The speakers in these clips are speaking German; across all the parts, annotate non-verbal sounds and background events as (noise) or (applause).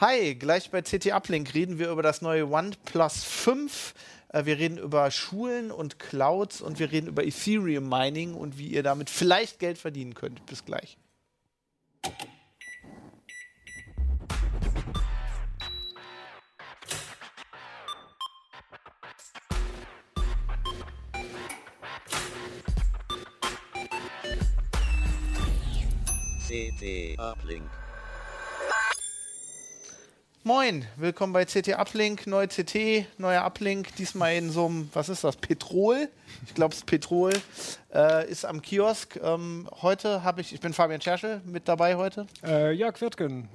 Hi, gleich bei CT Uplink reden wir über das neue OnePlus 5. Äh, wir reden über Schulen und Clouds und wir reden über Ethereum Mining und wie ihr damit vielleicht Geld verdienen könnt. Bis gleich. CT Uplink. Moin, willkommen bei CT Uplink, neue CT, neuer Uplink, diesmal in so einem, was ist das, Petrol? Ich glaube, es ist Petrol, äh, ist am Kiosk. Ähm, heute habe ich, ich bin Fabian Scherschel, mit dabei heute. Äh, Jörg Wirtgen.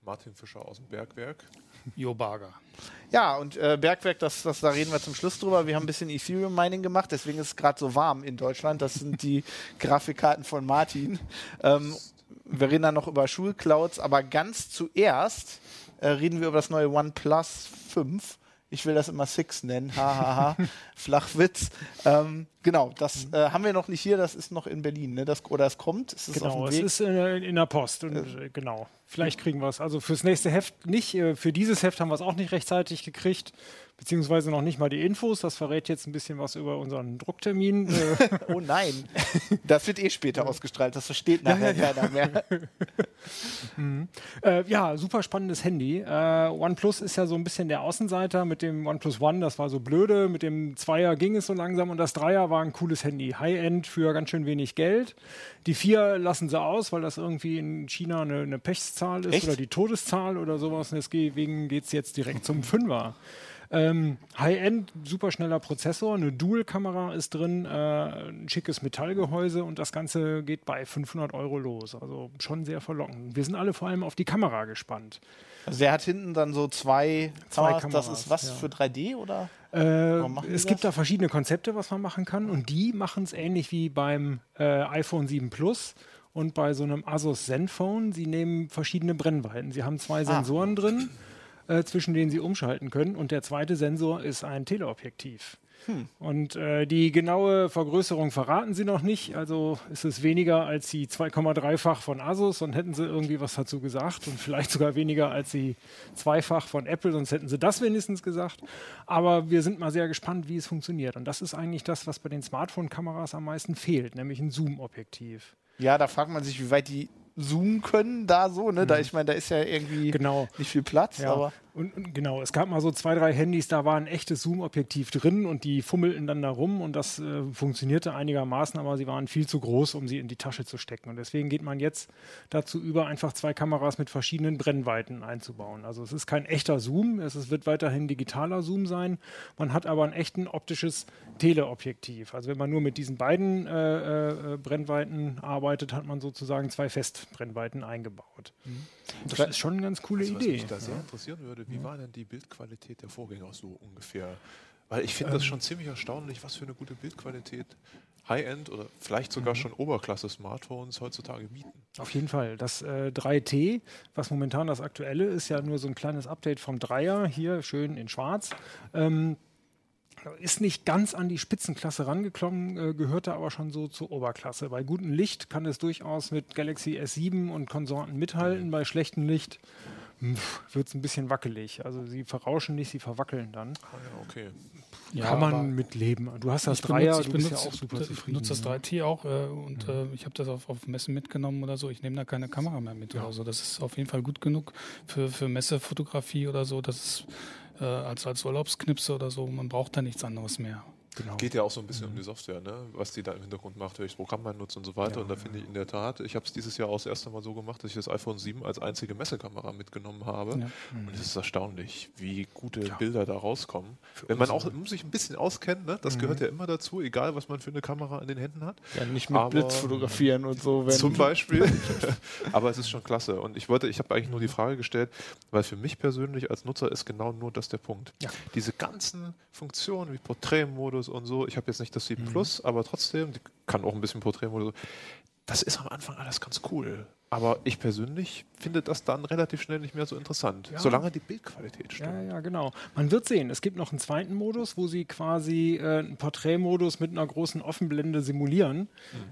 Martin Fischer aus dem Bergwerk. Jo Barger. Ja, und äh, Bergwerk, das, das, da reden wir zum Schluss drüber. Wir haben ein bisschen Ethereum Mining gemacht, deswegen ist es gerade so warm in Deutschland. Das sind die (laughs) Grafikkarten von Martin. Ähm, wir reden dann noch über Schulclouds, aber ganz zuerst äh, reden wir über das neue OnePlus 5. Ich will das immer Six nennen. Hahaha. (laughs) Flachwitz. Ähm, genau, das äh, haben wir noch nicht hier, das ist noch in Berlin, ne? Das, oder es kommt. Ist es Genau, auf es dem Weg? ist äh, in der Post. Und, äh, genau. Vielleicht kriegen wir es. Also fürs nächste Heft nicht. Äh, für dieses Heft haben wir es auch nicht rechtzeitig gekriegt. Beziehungsweise noch nicht mal die Infos. Das verrät jetzt ein bisschen was über unseren Drucktermin. (laughs) Oh nein, das wird eh später ausgestrahlt, das versteht nachher keiner mehr. (laughs) Äh, ja, super spannendes Handy. Äh, OnePlus ist ja so ein bisschen der Außenseiter mit dem OnePlus One, das war so blöde. Mit dem Zweier ging es so langsam und das Dreier war ein cooles Handy. High-End für ganz schön wenig Geld. Die Vier lassen sie aus, weil das irgendwie in China eine, eine Pechszahl ist Echt? oder die Todeszahl oder sowas. Und deswegen geht es jetzt direkt zum Fünfer. Ähm, High-End, super schneller Prozessor, eine Dual-Kamera ist drin, äh, ein schickes Metallgehäuse und das Ganze geht bei 500 Euro los. Also schon sehr verlockend. Wir sind alle vor allem auf die Kamera gespannt. Also der hat hinten dann so zwei, Zwei Kameras. Das ist was ja. für 3D oder? Äh, es gibt da verschiedene Konzepte, was man machen kann und die machen es ähnlich wie beim äh, iPhone 7 Plus und bei so einem Asus Zenfone. Sie nehmen verschiedene Brennweiten. Sie haben zwei Sensoren drin, äh, zwischen denen Sie umschalten können und der zweite Sensor ist ein Teleobjektiv. Und äh, die genaue Vergrößerung verraten sie noch nicht. Also ist es weniger als die 2,3-fach von Asus und hätten sie irgendwie was dazu gesagt. Und vielleicht sogar weniger als die zweifach von Apple, sonst hätten sie das wenigstens gesagt. Aber wir sind mal sehr gespannt, wie es funktioniert. Und das ist eigentlich das, was bei den Smartphone-Kameras am meisten fehlt, nämlich ein Zoom-Objektiv. Ja, da fragt man sich, wie weit die zoomen können da so, ne? Da, ich meine, da ist ja irgendwie Mhm. Genau. nicht viel Platz, Ja, aber und, und genau, es gab mal so zwei, drei Handys, da war ein echtes Zoom-Objektiv drin und die fummelten dann da rum und das äh, funktionierte einigermaßen, aber sie waren viel zu groß, um sie in die Tasche zu stecken. Und deswegen geht man jetzt dazu über, einfach zwei Kameras mit verschiedenen Brennweiten einzubauen. Also es ist kein echter Zoom, es ist, wird weiterhin digitaler Zoom sein. Man hat aber ein echten optisches Teleobjektiv. Also wenn man nur mit diesen beiden äh, äh, Brennweiten arbeitet, hat man sozusagen zwei Festbrennweiten eingebaut. Das ist schon eine ganz coole Also, was Idee. mich da sehr interessieren würde, wie war denn die Bildqualität der Vorgänger so ungefähr? Weil ich finde das schon ziemlich erstaunlich, was für eine gute Bildqualität High-End oder vielleicht sogar schon Oberklasse-Smartphones heutzutage bieten. Auf jeden Fall. Das äh, 3T, was momentan das aktuelle ist, ja nur so ein kleines Update vom Dreier, hier schön in schwarz. Ähm, ist nicht ganz an die Spitzenklasse rangeklommen, äh, gehörte aber schon so zur Oberklasse. Bei gutem Licht kann es durchaus mit Galaxy S7 und Konsorten mithalten. Bei schlechtem Licht wird es ein bisschen wackelig. Also sie verrauschen nicht, sie verwackeln dann. Ah ja, okay. Ja, kann man aber mit leben. Du hast das ich Dreier, benutze, ich du bist ja benutze, auch super ich zufrieden. benutze das ne? 3T auch äh, und äh, ich habe das auf, auf Messen mitgenommen oder so. Ich nehme da keine Kamera mehr mit oder so. Das ist auf jeden Fall gut genug für, für Messefotografie oder so. Das ist äh, als, als Urlaubsknipse oder so. Man braucht da nichts anderes mehr. Genau. Geht ja auch so ein bisschen um die Software, ne? was die da im Hintergrund macht, welches Programm man nutzt und so weiter. und da finde ich in der Tat, ich habe es dieses Jahr auch das erste Mal so gemacht, dass ich das iPhone 7 als einzige Messekamera mitgenommen habe. Ja. Und es ist erstaunlich, wie gute Bilder da rauskommen. Wenn man auch man sich ein bisschen auskennt, ne? das gehört ja immer dazu, egal was man für eine Kamera in den Händen hat. ja, nicht mit Aber- Blitz fotografieren und so. Wenn Zum Beispiel. (laughs) Aber es ist schon klasse. Und ich wollte, ich habe eigentlich nur die Frage gestellt, weil für mich persönlich als Nutzer ist genau nur das der Punkt. Ja. Diese ganzen Funktionen wie Porträtmodus und so, ich habe jetzt nicht das Mhm. 7 Plus, aber trotzdem, die kann auch ein bisschen Porträtmodus. Das ist am Anfang alles ganz cool. Aber ich persönlich finde das dann relativ schnell nicht mehr so interessant, Ja. solange die Bildqualität Ja, stimmt. ja, genau. Man wird sehen. Es gibt noch einen zweiten Modus, wo sie quasi äh, einen Porträtmodus mit einer großen Offenblende simulieren.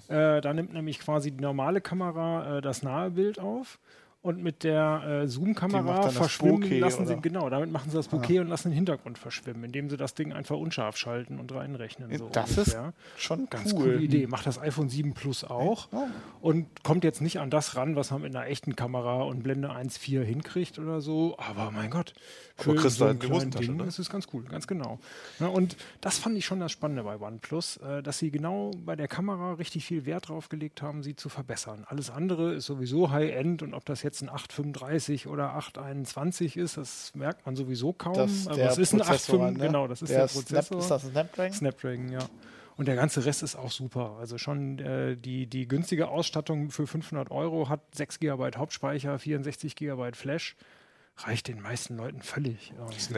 Äh, da nimmt nämlich quasi die normale Kamera äh, das nahe Bild auf. Und mit der äh, Zoom-Kamera verschwimmen lassen sie, genau, damit machen sie das Bouquet ah. und lassen den Hintergrund verschwimmen, indem sie das Ding einfach unscharf schalten und reinrechnen. So das ungefähr. ist schon ganz cool. coole Idee. Macht das iPhone 7 Plus auch oh. und kommt jetzt nicht an das ran, was man mit einer echten Kamera und Blende 1.4 hinkriegt oder so, aber mein Gott, für aber so ein kleines Ding ne? ist es ganz cool, ganz genau. Ja, und das fand ich schon das Spannende bei OnePlus, äh, dass sie genau bei der Kamera richtig viel Wert drauf gelegt haben, sie zu verbessern. Alles andere ist sowieso High-End und ob das jetzt ein 835 oder 821 ist, das merkt man sowieso kaum. Das, aber es ist ein 85, ne? genau, das ist der, der Prozessor. Ist das ein Snapdragon? Snapdragon, ja. Und der ganze Rest ist auch super. Also schon äh, die, die günstige Ausstattung für 500 Euro hat 6 GB Hauptspeicher, 64 GB Flash reicht den meisten Leuten völlig.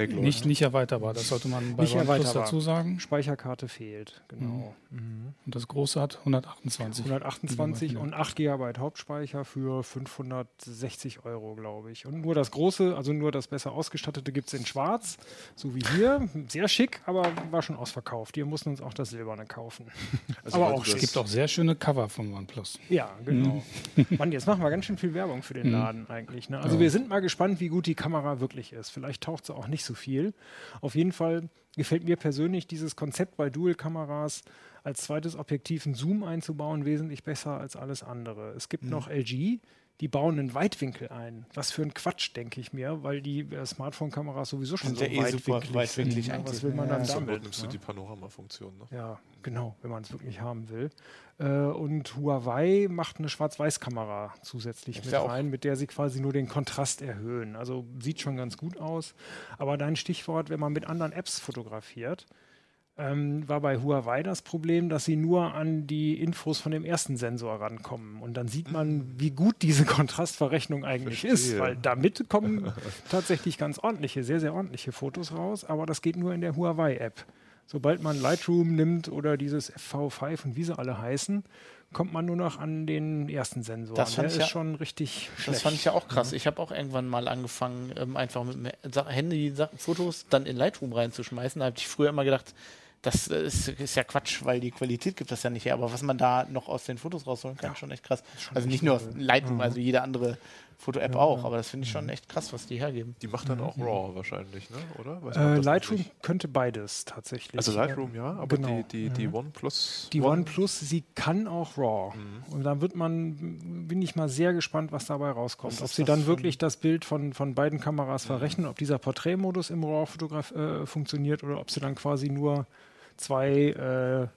Nicht, nicht erweiterbar, das sollte man bei nicht OnePlus dazu sagen. Speicherkarte fehlt, genau. Mhm. Mhm. Und das große hat 128. 128 und 8 GB Hauptspeicher für 560 Euro, glaube ich. Und nur das große, also nur das besser ausgestattete gibt es in schwarz, so wie hier. Sehr schick, aber war schon ausverkauft. Wir mussten uns auch das silberne kaufen. (laughs) Also aber auch es gibt auch sehr schöne Cover von OnePlus. Ja, genau. Mhm. Mann, jetzt machen wir ganz schön viel Werbung für den mhm. Laden eigentlich. Ne? Also ja. wir sind mal gespannt, wie gut die Kamera wirklich ist. Vielleicht taucht sie auch nicht so viel. Auf jeden Fall gefällt mir persönlich dieses Konzept bei Dual-Kameras als zweites Objektiv einen Zoom einzubauen wesentlich besser als alles andere. Es gibt mhm. noch LG, die bauen einen Weitwinkel ein. Was für ein Quatsch, denke ich mir, weil die äh, Smartphone-Kameras sowieso schon so ja eh weitwinklig, sind. Ja, was will man ja, dann damit? nimmst du die Panorama-Funktion. Ne? Ja, genau, wenn man es wirklich haben will. Äh, und Huawei macht eine Schwarz-Weiß-Kamera zusätzlich mit rein, mit der sie quasi nur den Kontrast erhöhen. Also sieht schon ganz gut aus. Aber dein Stichwort, wenn man mit anderen Apps fotografiert, ähm, war bei Huawei das Problem, dass sie nur an die Infos von dem ersten Sensor rankommen. Und dann sieht man, mhm. wie gut diese (laughs) Kontrastverrechnung eigentlich Verstehe. ist, weil damit kommen (laughs) tatsächlich ganz ordentliche, sehr, sehr ordentliche Fotos raus, aber das geht nur in der Huawei-App. Sobald man Lightroom nimmt oder dieses FV5 und wie sie alle heißen, kommt man nur noch an den ersten Sensor. Das fand Der ich ist ja, schon richtig schlecht. Das fand ich ja auch krass. Ich habe auch irgendwann mal angefangen, ähm, einfach mit dem Handy Fotos dann in Lightroom reinzuschmeißen. Da habe ich früher immer gedacht, das ist, ist, ja Quatsch, weil die Qualität gibt das ja nicht her. Aber was man da noch aus den Fotos rausholen kann, ja. schon echt krass. Schon also nicht nur Lightroom, mhm. also jede andere Foto-App ja, auch, aber das finde ich schon mhm. echt krass, was die hergeben. Die macht dann auch mhm. RAW wahrscheinlich, ne? oder? Äh, Lightroom nicht? könnte beides tatsächlich. Also Lightroom ja, aber genau. die, die, die mhm. OnePlus. Die One OnePlus, sie kann auch RAW. Mhm. Und da wird man, bin ich mal sehr gespannt, was dabei rauskommt. ob sie dann wirklich das Bild von, von beiden Kameras mhm. verrechnen, ob dieser Porträtmodus im RAW äh, funktioniert oder ob sie dann quasi nur zwei, äh,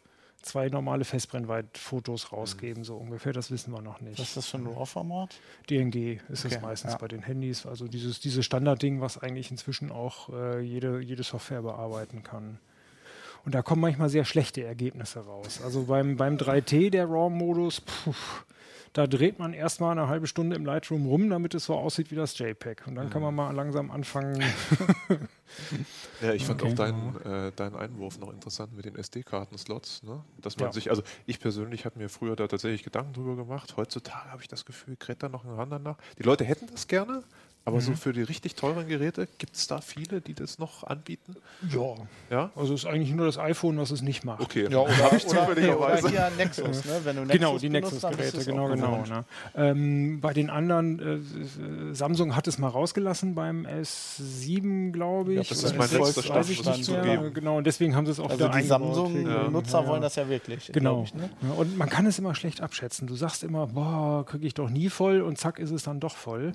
zwei normale Festbrennweitfotos rausgeben, mhm. so ungefähr. Das wissen wir noch nicht. Was ist das für ein RAW-Format? DNG ist okay, es meistens ja. bei den Handys. Also dieses, dieses Standardding, was eigentlich inzwischen auch äh, jede, jede Software bearbeiten kann. Und da kommen manchmal sehr schlechte Ergebnisse raus. Also beim, beim 3T, der RAW-Modus, da dreht man erstmal eine halbe Stunde im Lightroom rum, damit es so aussieht wie das JPEG. Und dann mhm. kann man mal langsam anfangen. (laughs) ja, ich fand okay. auch deinen, äh, deinen Einwurf noch interessant mit den SD-Karten-Slots. Ne? Dass man ja. sich, also ich persönlich habe mir früher da tatsächlich Gedanken drüber gemacht. Heutzutage habe ich das Gefühl, kräht da noch ein Rand danach. Die Leute hätten das gerne, aber mhm. so für die richtig teuren Geräte, gibt es da viele, die das noch anbieten? Ja. ja. Also es ist eigentlich nur das iPhone, was es nicht macht. Okay, ja, oder, (laughs) oder, oder, oder hier Nexus, ne? Wenn du Nexus genau, die Nexus-Geräte, genau, genau. Ne? Ähm, bei den anderen, äh, Samsung hat es mal rausgelassen beim S7, glaube ich. Ja, das ist mein letzter Stand, nicht zu geben. Genau, und deswegen haben sie es auch also die Samsung-Nutzer ja. wollen das ja wirklich. Genau. Ich, ne? und man kann es immer schlecht abschätzen. Du sagst immer, boah, kriege ich doch nie voll und zack ist es dann doch voll.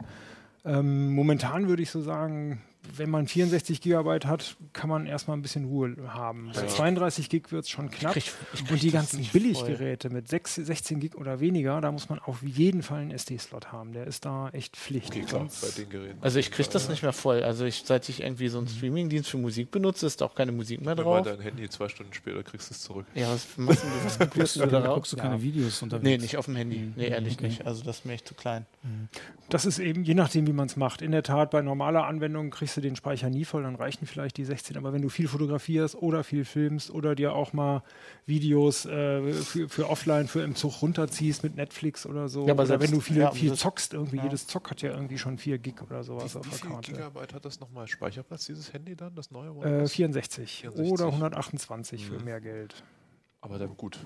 Ähm, momentan würde ich so sagen, wenn man 64 Gigabyte hat, kann man erstmal ein bisschen Ruhe haben. Bei 32 Gig wird es schon knapp. Ich krieg, ich krieg und die ganzen Billiggeräte mit 6, 16 Gig oder weniger, da muss man auf jeden Fall einen SD-Slot haben. Der ist da echt Pflicht. Okay, klar, bei den Geräten. Also ich kriege das nicht mehr voll. Also ich, seit ich irgendwie so einen mhm. Streaming-Dienst für Musik benutze, ist auch keine Musik mehr drauf. Wenn dein Handy zwei Stunden später kriegst du es zurück. Ja, was machst du, was (laughs) guckst du da raus? Guckst du keine ja. Videos unterwegs? Nee, nicht auf dem Handy. Mhm. Nee, ehrlich okay. nicht. Also das ist mir echt zu klein. Mhm. Das ist eben, je nachdem, wie man es macht. In der Tat, bei normaler Anwendung kriegst du den Speicher nie voll, dann reichen vielleicht die 16. Aber wenn du viel fotografierst oder viel filmst oder dir auch mal Videos äh, für, für, offline, für im Zug runterziehst mit Netflix oder so, ja, aber oder wenn du viel, ja, viel zockst, irgendwie, ja. jedes Zock hat ja irgendwie schon 4 Gig oder sowas wie, auf der Karte. Wie viel Gigabyte hat das nochmal Speicherplatz, dieses Handy dann, das neue? Äh, 64, 64, oder 128 mhm. für mehr Geld. Aber dann gut.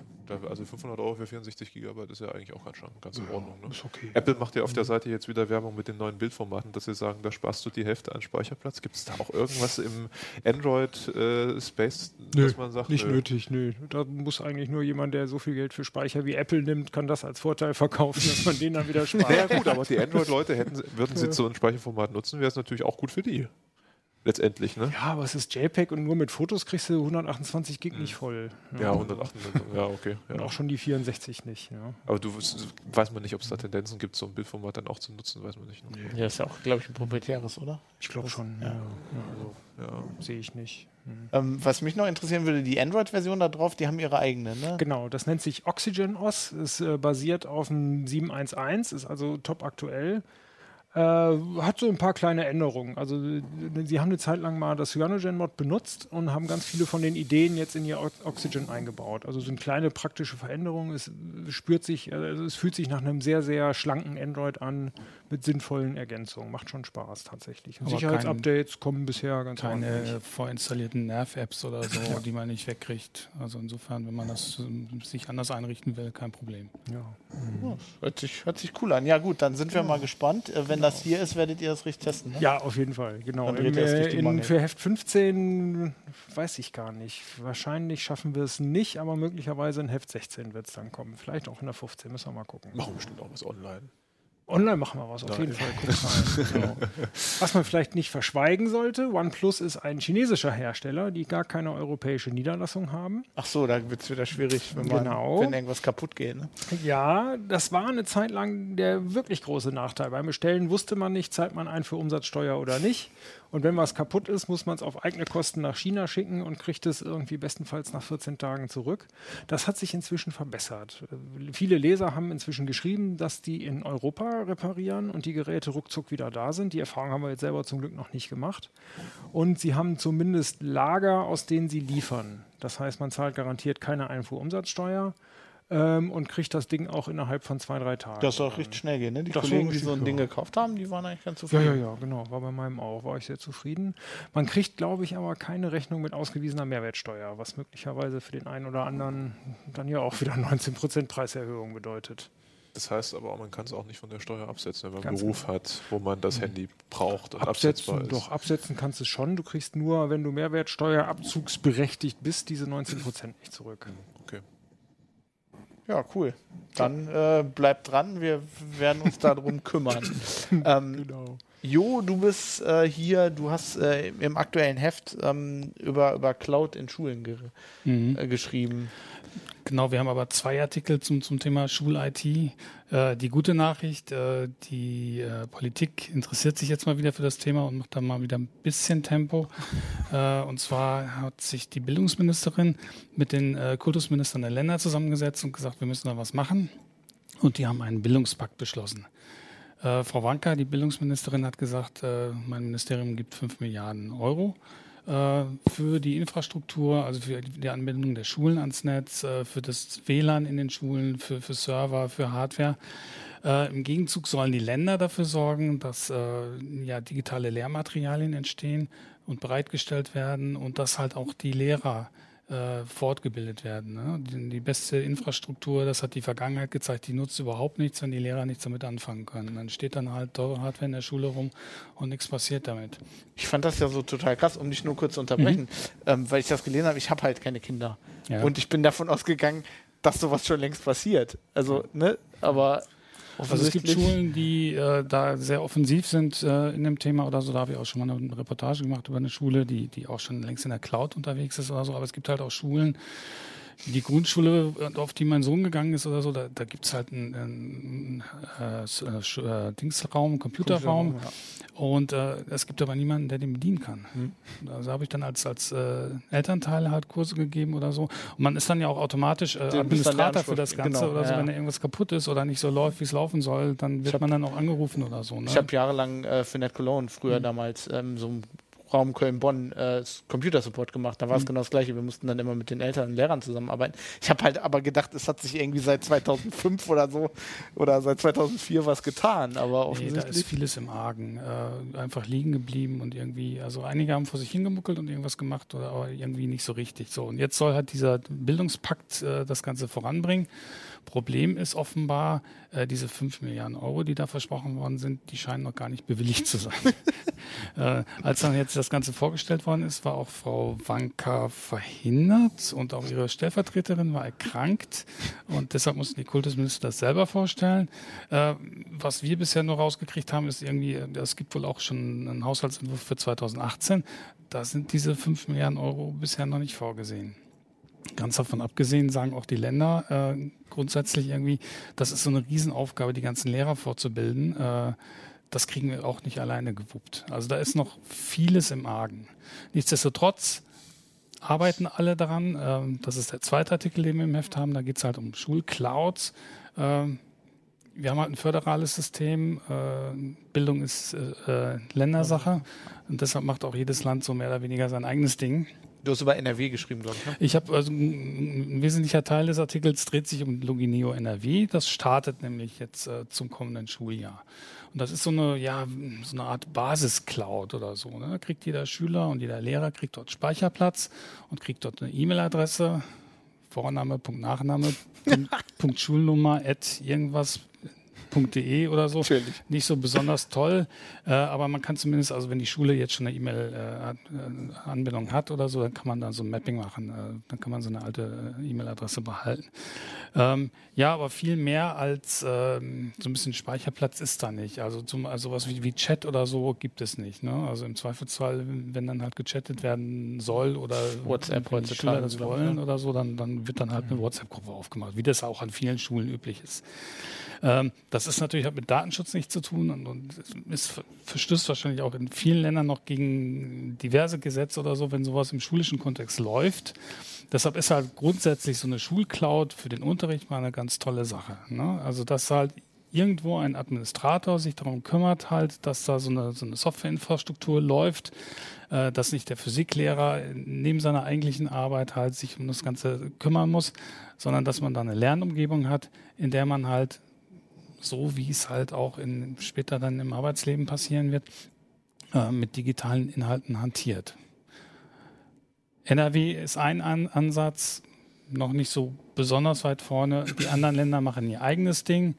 Also 500 Euro für 64 Gigabyte ist ja eigentlich auch ganz, ganz in Ordnung. Ne? Ist okay. Apple macht ja auf der Seite jetzt wieder Werbung mit den neuen Bildformaten, dass sie sagen, da sparst du die Hälfte an Speicherplatz. Gibt es da auch irgendwas im Android-Space, Nö, dass man sagt, nicht nö. nötig, nö. Da muss eigentlich nur jemand, der so viel Geld für Speicher wie Apple nimmt, kann das als Vorteil verkaufen, dass man den dann wieder (laughs) spart. Naja gut, aber die Android-Leute würden sie so ein Speicherformat nutzen, wäre es natürlich auch gut für die. Letztendlich, ne? Ja, aber es ist JPEG und nur mit Fotos kriegst du 128 Gig nicht voll. Ja, 128, ja, okay. Und Ja. auch schon die 64 nicht. Ja. Aber du weißt- weiß man nicht, ob es da Tendenzen gibt, so ein Bildformat dann auch zu nutzen, weiß man nicht. Ne? Ja, ist ja auch, glaube ich, ein proprietäres, oder? Ich glaube schon. Ja. Ja. Also, ja. Sehe ich nicht. Hm. Ähm, was mich noch interessieren würde, die Android-Version da drauf, die haben ihre eigene, ne? Genau, das nennt sich Oxygen OS, ist äh, basiert auf dem 711, ist also top aktuell. Äh, hat so ein paar kleine Änderungen. Also äh, sie haben eine Zeit lang mal das Cyanogen-Mod benutzt und haben ganz viele von den Ideen jetzt in ihr Oxygen eingebaut. Also sind kleine praktische Veränderungen. Es äh, spürt sich, also es fühlt sich nach einem sehr, sehr schlanken Android an mit sinnvollen Ergänzungen. Macht schon Spaß tatsächlich. Sicherheitsupdates kommen bisher ganz Keine ordentlich. vorinstallierten Nerv-Apps oder so, die man nicht wegkriegt. Also insofern, wenn man das ähm, sich anders einrichten will, kein Problem. Ja. Ja, hört, sich, hört sich cool an. Ja, gut, dann sind wir mal gespannt. Äh, wenn das hier ist, werdet ihr das richtig testen. Ne? Ja, auf jeden Fall, genau. Dann dreht Im, äh, in, für Heft 15 weiß ich gar nicht. Wahrscheinlich schaffen wir es nicht, aber möglicherweise in Heft 16 wird es dann kommen. Vielleicht auch in der 15, müssen wir mal gucken. Machen bestimmt auch was online. Online machen wir was, auf jeden Fall. Genau. (laughs) Was man vielleicht nicht verschweigen sollte, OnePlus ist ein chinesischer Hersteller, die gar keine europäische Niederlassung haben. Ach so, da wird es wieder schwierig, wenn, man, Genau. wenn irgendwas kaputt geht. Ne? Ja, das war eine Zeit lang der wirklich große Nachteil. Beim Bestellen wusste man nicht, zahlt man ein für Umsatzsteuer oder nicht. Und wenn was kaputt ist, muss man es auf eigene Kosten nach China schicken und kriegt es irgendwie bestenfalls nach 14 Tagen zurück. Das hat sich inzwischen verbessert. Viele Leser haben inzwischen geschrieben, dass die in Europa reparieren und die Geräte ruckzuck wieder da sind. Die Erfahrung haben wir jetzt selber zum Glück noch nicht gemacht. Und sie haben zumindest Lager, aus denen sie liefern. Das heißt, man zahlt garantiert keine Einfuhrumsatzsteuer ähm, und kriegt das Ding auch innerhalb von zwei, drei Tagen. Das soll auch richtig schnell gehen. Ne? Die Das Kollegen, die so ein Ding ja. gekauft haben, die waren eigentlich ganz Ja, zufrieden. ja, ja, genau. War bei meinem auch. War ich sehr zufrieden. Man kriegt, glaube ich, aber keine Rechnung mit ausgewiesener Mehrwertsteuer, was möglicherweise für den einen oder anderen dann ja auch wieder 19% Preiserhöhung bedeutet. Das heißt aber auch, man kann es auch nicht von der Steuer absetzen, wenn man Ganz einen Beruf hat, wo man das Handy braucht und absetzbar Absetzen, ist. doch, absetzen kannst du es schon. Du kriegst nur, wenn du Mehrwertsteuerabzugsberechtigt bist, diese 19% nicht zurück. Okay. Ja, cool. Dann äh, bleibt dran, wir werden uns darum kümmern. (laughs) ähm, Genau. Jo, du bist äh, hier, du hast äh, im aktuellen Heft ähm, über, über Cloud in Schulen ge äh, geschrieben. Genau, wir haben aber zwei Artikel zum, zum Thema Schul-IT. Äh, die gute Nachricht, äh, die äh, Politik interessiert sich jetzt mal wieder für das Thema und macht da mal wieder ein bisschen Tempo. äh, und zwar hat sich die Bildungsministerin mit den äh, Kultusministern der Länder zusammengesetzt und gesagt, wir müssen da was machen. Und die haben einen Bildungspakt beschlossen. Äh, Frau Wanka, die Bildungsministerin, hat gesagt, mein Ministerium gibt 5 Milliarden Euro für die Infrastruktur, also für die Anbindung der Schulen ans Netz, äh, für das WLAN in den Schulen, für, für Server, für Hardware. Äh, Im Gegenzug sollen die Länder dafür sorgen, dass äh, ja, digitale Lehrmaterialien entstehen und bereitgestellt werden und dass halt auch die Lehrer äh, fortgebildet werden. Ne? Die, die beste Infrastruktur, das hat die Vergangenheit gezeigt, die nutzt überhaupt nichts, wenn die Lehrer nichts damit anfangen können. Dann steht dann halt teure Hardware in der Schule rum und nichts passiert damit. Ich fand das ja so total krass, um dich nur kurz zu unterbrechen, ähm, weil ich das gelesen habe. Ich habe halt keine Kinder. Ja. Und ich bin davon ausgegangen, dass sowas schon längst passiert. Also, ne, aber Also es gibt Schulen, die äh, da sehr offensiv sind äh, in dem Thema oder so. Da habe ich auch schon mal eine Reportage gemacht über eine Schule, die, die auch schon längst in der Cloud unterwegs ist oder so. Aber es gibt halt auch Schulen, die Grundschule, auf die mein Sohn gegangen ist oder so, da, da gibt es halt einen, einen äh, äh, äh, Dingsraum, einen Computerraum. Und äh, es gibt aber niemanden, der den bedienen kann. Also habe ich dann als, als äh, Elternteil halt Kurse gegeben oder so. Und man ist dann ja auch automatisch äh, Administrator für das Ganze Genau, oder so. ja. Wenn da irgendwas kaputt ist oder nicht so läuft, wie es laufen soll, dann wird hab- man dann auch angerufen oder so. Ne? Ich habe jahrelang für Net Cologne früher damals ähm, so ein Raum Köln-Bonn äh, Computersupport gemacht. Da war es Mhm. genau das Gleiche. Wir mussten dann immer mit den Eltern und Lehrern zusammenarbeiten. Ich habe halt aber gedacht, es hat sich irgendwie seit 2005 oder so oder seit 2004 was getan. Aber Nee, da ist offensichtlich. vieles im Argen. Äh, einfach liegen geblieben und irgendwie, also einige haben vor sich hingemuckelt und irgendwas gemacht oder aber irgendwie nicht so richtig. So, und jetzt soll halt dieser Bildungspakt äh, das Ganze voranbringen. Problem ist offenbar, äh, diese 5 Milliarden Euro, die da versprochen worden sind, die scheinen noch gar nicht bewilligt zu sein. (laughs) äh, als dann jetzt das Ganze vorgestellt worden ist, war auch Frau Wanka verhindert und auch ihre Stellvertreterin war erkrankt und deshalb mussten die Kultusminister das selber vorstellen. Äh, was wir bisher nur rausgekriegt haben, ist irgendwie, äh, es gibt wohl auch schon einen Haushaltsentwurf für 2018. Da sind diese 5 Milliarden Euro bisher noch nicht vorgesehen. Ganz davon abgesehen sagen auch die Länder äh, grundsätzlich irgendwie, das ist so eine Riesenaufgabe, die ganzen Lehrer vorzubilden. Äh, das kriegen wir auch nicht alleine gewuppt. Also da ist noch vieles im Argen. Nichtsdestotrotz arbeiten alle daran. Ähm, das ist der zweite Artikel, den wir im Heft haben. Da geht es halt um Schulclouds. Ähm, wir haben halt ein föderales System. Äh, Bildung ist äh, äh, Ländersache. Und deshalb macht auch jedes Land so mehr oder weniger sein eigenes Ding. Du hast über NRW geschrieben, glaube ich. Ne? Ich habe also ein wesentlicher Teil des Artikels dreht sich um Logineo NRW. Das startet nämlich jetzt äh, zum kommenden Schuljahr. Und das ist so eine, ja, so eine Art Basiscloud oder so. Ne? Da kriegt jeder Schüler und jeder Lehrer kriegt dort Speicherplatz und kriegt dort eine E-Mail-Adresse, Vorname, Punkt, Nachname, Punkt, (laughs) Punkt Schulnummer, irgendwas. .de oder so. Natürlich. Nicht so besonders toll, äh, aber man kann zumindest, also wenn die Schule jetzt schon eine E-Mail-Anbindung hat oder so, dann kann man da so ein Mapping machen. Äh, dann kann man so eine alte äh, E-Mail-Adresse behalten. Ähm, ja, aber viel mehr als ähm, so ein bisschen Speicherplatz ist da nicht. Also, zum, also sowas wie, wie Chat oder so gibt es nicht. Ne? Also im Zweifelsfall, wenn dann halt gechattet werden soll oder WhatsApp die Schüler das wollen ne? oder so, dann, dann wird dann halt eine WhatsApp-Gruppe aufgemacht, wie das auch an vielen Schulen üblich ist. Ähm, das ist natürlich mit Datenschutz nichts zu tun und, und ist ver- verstößt wahrscheinlich auch in vielen Ländern noch gegen diverse Gesetze oder so, wenn sowas im schulischen Kontext läuft. Deshalb ist halt grundsätzlich so eine Schulcloud für den Unterricht mal eine ganz tolle Sache. Ne? Also dass halt irgendwo ein Administrator sich darum kümmert, halt, dass da so eine, so eine Softwareinfrastruktur läuft, äh, dass nicht der Physiklehrer neben seiner eigentlichen Arbeit halt sich um das Ganze kümmern muss, sondern dass man da eine Lernumgebung hat, in der man halt so wie es halt auch in, später dann im Arbeitsleben passieren wird, äh, mit digitalen Inhalten hantiert. NRW ist ein An Ansatz, noch nicht so besonders weit vorne. Die anderen Länder machen ihr eigenes Ding.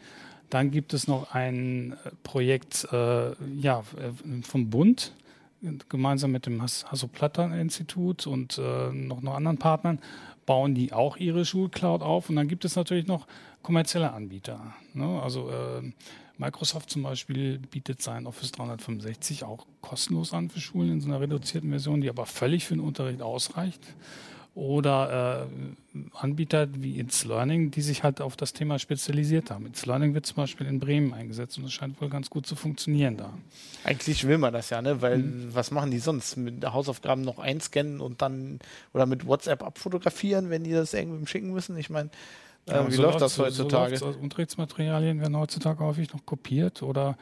Dann gibt es noch ein äh, Projekt äh, ja, äh, vom Bund, gemeinsam mit dem Has- Hasso-Plattner-Institut und äh, noch, noch anderen Partnern, bauen die auch ihre Schulcloud auf. Und dann gibt es natürlich noch kommerzielle Anbieter. Ne? Also äh, Microsoft zum Beispiel bietet sein Office 365 auch kostenlos an für Schulen in so einer reduzierten Version, die aber völlig für den Unterricht ausreicht. Oder äh, Anbieter wie It's Learning, die sich halt auf das Thema spezialisiert haben. It's Learning wird zum Beispiel in Bremen eingesetzt und das scheint wohl ganz gut zu funktionieren da. Eigentlich will man das ja, ne? Weil Mhm. was machen die sonst? Mit Hausaufgaben noch einscannen und dann oder mit WhatsApp abfotografieren, wenn die das irgendwem schicken müssen? Ich meine, äh, Ja, wie so läuft das heutzutage? So läuft's. Unterrichtsmaterialien werden heutzutage häufig noch kopiert oder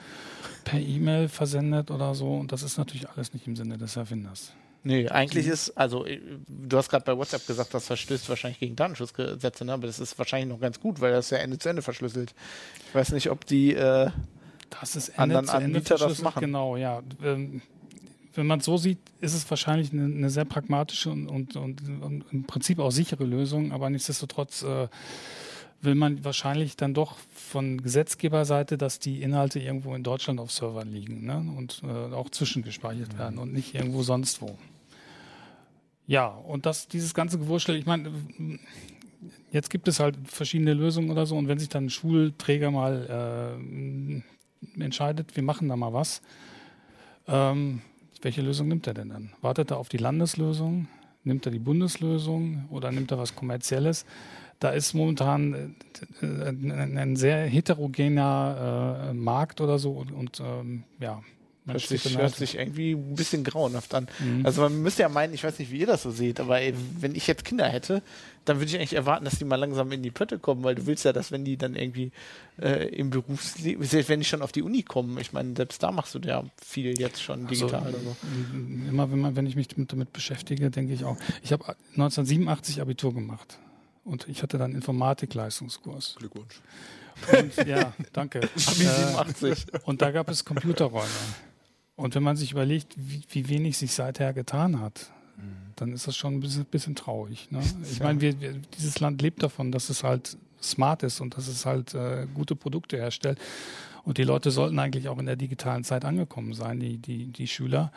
per E-Mail versendet oder so. Und das ist natürlich alles nicht im Sinne des Erfinders. Nee, Mhm. eigentlich ist, also äh, du hast gerade bei WhatsApp gesagt, das verstößt wahrscheinlich gegen Datenschutzgesetze, ne? aber das ist wahrscheinlich noch ganz gut, weil das ja Ende zu Ende verschlüsselt. Ich weiß nicht, ob die, äh, Anderen Anbieter das machen. Genau, ja. Ähm, Wenn man es so sieht, ist es wahrscheinlich eine, eine sehr pragmatische und, und, und, und im Prinzip auch sichere Lösung, aber nichtsdestotrotz äh, will man wahrscheinlich dann doch von Gesetzgeberseite, dass die Inhalte irgendwo in Deutschland auf Servern liegen ne? und äh, auch zwischengespeichert werden und nicht irgendwo sonst wo. Ja, und das, dieses ganze Gewurschtel, ich meine, jetzt gibt es halt verschiedene Lösungen oder so und wenn sich dann ein Schulträger mal äh, entscheidet, wir machen da mal was, ähm, welche Lösung nimmt er denn dann? Wartet er auf die Landeslösung? Nimmt er die Bundeslösung oder nimmt er was Kommerzielles? Da ist momentan äh, ein, ein sehr heterogener äh, Markt oder so und, und ähm, ja, Hört sich, hört sich irgendwie ein bisschen grauenhaft an. Mhm. Also man müsste ja meinen, ich weiß nicht, wie ihr das so seht, aber ey, wenn ich jetzt Kinder hätte, dann würde ich eigentlich erwarten, dass die mal langsam in die Pötte kommen, weil du willst ja, dass wenn die dann irgendwie äh, im Berufsleben, wenn die schon auf die Uni kommen, ich meine, selbst da machst du ja viel jetzt schon digital. Also, so. Immer wenn, man, wenn ich mich damit, damit beschäftige, denke ich auch, ich habe 1987 Abitur gemacht und ich hatte dann Informatik-Leistungskurs. Glückwunsch. Und, ja, danke. (laughs) Abi 87. Äh, und da gab es Computerräume. Und wenn man sich überlegt, wie, wie wenig sich seither getan hat, dann ist das schon ein bisschen, bisschen traurig. Ne? (laughs) Ich meine, wir, wir, dieses Land lebt davon, dass es halt smart ist und dass es halt äh, gute Produkte herstellt. Und die Leute sollten eigentlich auch in der digitalen Zeit angekommen sein, die, die, die Schüler.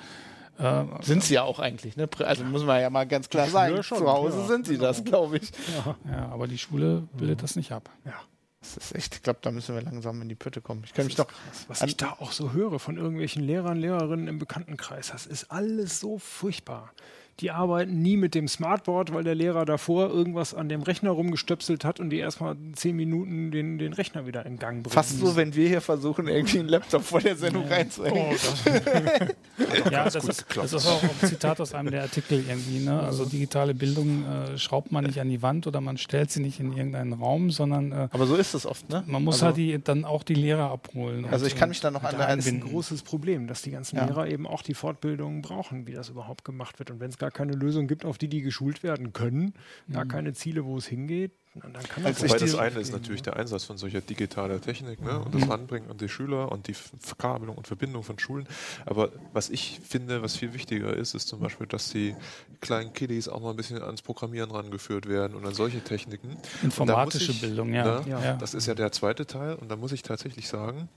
Äh, sind sie ja auch eigentlich, ne? Also muss man ja mal ganz klar sagen. Schon, Zu Hause ja. sind sie das, glaube ich. Ja. ja. aber die Schule bildet mhm. das nicht ab. Ja. Das ist echt, ich glaube, da müssen wir langsam in die Pötte kommen. Ich kann mich doch. Krass, was ich da auch so höre von irgendwelchen Lehrern, Lehrerinnen im Bekanntenkreis, das ist alles so furchtbar die arbeiten nie mit dem Smartboard, weil der Lehrer davor irgendwas an dem Rechner rumgestöpselt hat und die erstmal zehn Minuten den, den Rechner wieder in Gang bringen. Fast so, wenn wir hier versuchen, irgendwie einen Laptop vor der Sendung ja. reinzuhängen. Oh, das (laughs) ja, das ist, das ist, auch ein Zitat aus einem der Artikel irgendwie. Ne? Also digitale Bildung äh, schraubt man nicht an die Wand oder man stellt sie nicht in irgendeinen Raum, sondern. Äh, Aber so ist es oft, ne? Man muss also, halt die, dann auch die Lehrer abholen. Also ich kann mich da noch an da ist ein großes Problem, dass die ganzen ja. Lehrer eben auch die Fortbildung brauchen, wie das überhaupt gemacht wird. Und wenn es gar gar keine Lösung gibt, auf die die geschult werden können, mhm. gar keine Ziele, wo es hingeht, dann kann das also das eine ist natürlich der Einsatz von solcher digitaler Technik ne? und das mhm. Anbringen an die Schüler und die Verkabelung und Verbindung von Schulen. Aber was ich finde, was viel wichtiger ist, ist zum Beispiel, dass die kleinen Kiddies auch mal ein bisschen ans Programmieren rangeführt werden und an solche Techniken. Informatische ich, Bildung, ja. Ne, ja. Das ist ja der zweite Teil und da muss ich tatsächlich sagen,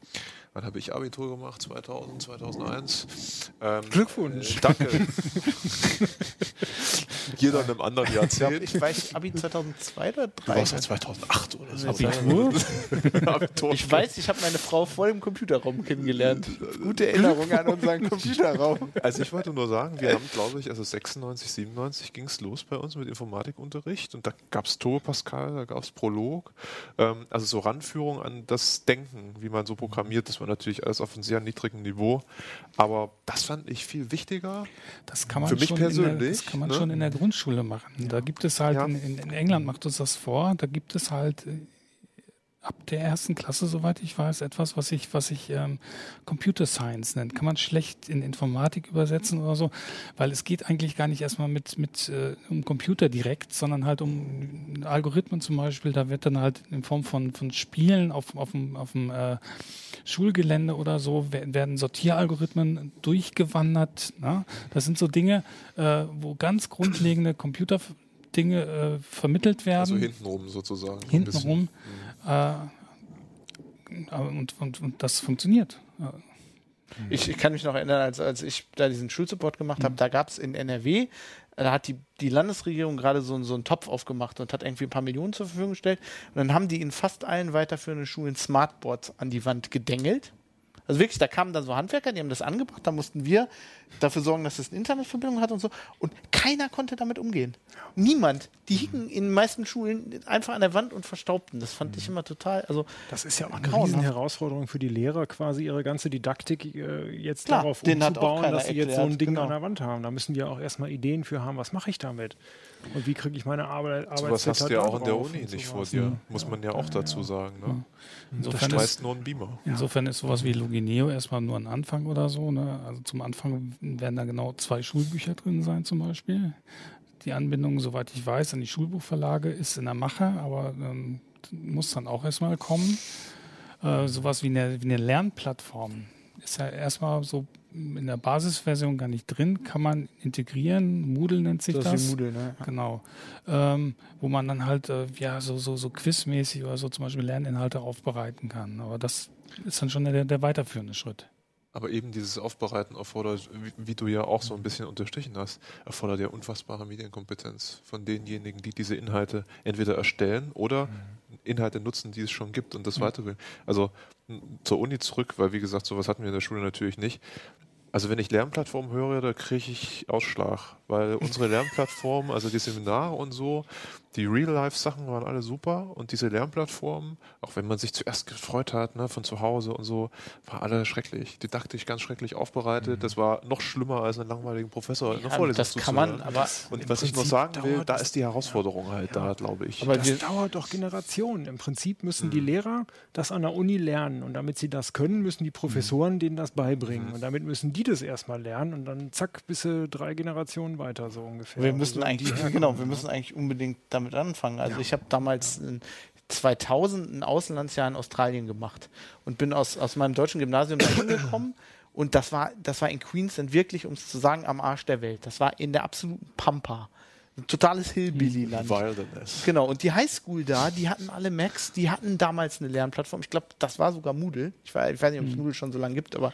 Wann habe ich Abitur gemacht? 2000, 2001. Ähm, Glückwunsch. Äh, danke. (laughs) Jeder in einem anderen Jahrzehnt. Ich weiß, Abi 2002 oder 2003? Du warst ja 2008 oder so. Abitur? (laughs) Abitur. Ich weiß, ich habe meine Frau voll im Computerraum kennengelernt. Gute Erinnerung an unseren Computerraum. Also ich wollte nur sagen, wir haben, glaube ich, also 96, 97 ging es los bei uns mit Informatikunterricht und da gab es Turbo Pascal, da gab es Prolog. Ähm, also so Ranführung an das Denken, wie man so programmiert. Das war natürlich alles auf einem sehr niedrigen Niveau. Aber das fand ich viel wichtiger. Das kann man für mich persönlich. Der, das kann man ne? schon in der Grundschule machen. Da gibt es halt, ja. in, in, England macht uns das vor, da gibt es halt ab der ersten Klasse, soweit ich weiß, etwas, was ich, was ich ähm, Computer Science nennt. Kann man schlecht in Informatik übersetzen oder so, weil es geht eigentlich gar nicht erstmal mit, mit äh, um Computer direkt, sondern halt um Algorithmen zum Beispiel. Da wird dann halt in Form von, von Spielen auf, auf dem, auf dem äh, Schulgelände oder so werden Sortieralgorithmen durchgewandert. Na? Das sind so Dinge, äh, wo ganz grundlegende Computer Dinge äh, vermittelt werden. Also hintenrum sozusagen. Hintenrum. Äh, und, und, und, das funktioniert. Ich, ich, kann mich noch erinnern, als, als ich da diesen Schulsupport gemacht mhm. habe, da gab es in NRW, da hat die, die Landesregierung gerade so, so einen Topf aufgemacht und hat irgendwie ein paar Millionen zur Verfügung gestellt. Und dann haben die in fast allen weiterführenden Schulen Smartboards an die Wand gedengelt. Also wirklich, da kamen dann so Handwerker, die haben das angebracht, da mussten wir dafür sorgen, dass es eine Internetverbindung hat und so. Und keiner konnte damit umgehen. Niemand. Die hingen in den meisten Schulen einfach an der Wand und verstaubten. Das fand ich immer total. Also das ist ja auch eine riesen Herausforderung für die Lehrer, quasi ihre ganze Didaktik äh, jetzt Klar, darauf umzubauen, dass sie jetzt so ein Ding genau. an der Wand haben. Da müssen die ja auch erstmal Ideen für haben, was mache ich damit? Und wie kriege ich meine Arbeit Arbeit So was hast du ja auch in der Uni nicht vor dir, mhm. muss man ja auch dazu sagen. Ne? Insofern das ist nur ein Beamer. Insofern ist sowas wie Logineo erstmal nur ein Anfang oder so. Ne? Also zum Anfang werden da genau zwei Schulbücher drin sein zum Beispiel. Die Anbindung, soweit ich weiß, an die Schulbuchverlage ist in der Mache, aber ähm, muss dann auch erstmal kommen. Äh, sowas wie eine, wie eine Lernplattform ist ja erstmal so in der Basisversion gar nicht drin, kann man integrieren. Moodle nennt sich das. das. Moodle, ne? Genau. Ähm, wo man dann halt äh, ja so, so, so quizmäßig oder so zum Beispiel Lerninhalte aufbereiten kann. Aber das ist dann schon der, der weiterführende Schritt. Aber eben dieses Aufbereiten erfordert, wie, wie, du ja auch so ein bisschen unterstrichen hast, erfordert ja unfassbare Medienkompetenz von denjenigen, die diese Inhalte entweder erstellen oder mhm. Inhalte nutzen, die es schon gibt und das mhm. weitergehen. Also zur Uni zurück, weil wie gesagt, sowas hatten wir in der Schule natürlich nicht. Also wenn ich Lernplattformen höre, da kriege ich Ausschlag, weil (laughs) unsere Lernplattformen, also die Seminare und so, die Real-Life-Sachen waren alle super und diese Lernplattformen, auch wenn man sich zuerst gefreut hat, ne, von zu Hause und so, war alle schrecklich. Didaktisch ganz schrecklich aufbereitet. Mhm. Das war noch schlimmer als einen langweiligen Professor ja, in der Vorlesung. Das kann man, aber. Und was ich noch sagen will, da ist die Herausforderung ja. halt ja. da, glaube ich. Aber das dauert doch Generationen. Im Prinzip müssen mhm. die Lehrer das an der Uni lernen und damit sie das können, müssen die Professoren mhm. denen das beibringen. Mhm. Und damit müssen die das erstmal lernen und dann zack, bis drei Generationen weiter, so ungefähr. Wir müssen also eigentlich, (laughs) genau, wir müssen eigentlich unbedingt damit damit anfangen. Also ja. ich habe damals in 2000 ein Auslandsjahr in Australien gemacht und bin aus, aus meinem deutschen Gymnasium da hingekommen. (coughs) Und das war, das war in Queensland wirklich, um es zu sagen, am Arsch der Welt. Das war in der absoluten Pampa. Ein totales Hillbilly-Land. Wilderness. Genau. Und die Highschool da, die hatten alle Macs, die hatten damals eine Lernplattform. Ich glaube, das war sogar Moodle. Ich, weiß, ich weiß nicht, ob es mhm. Moodle schon so lange gibt, aber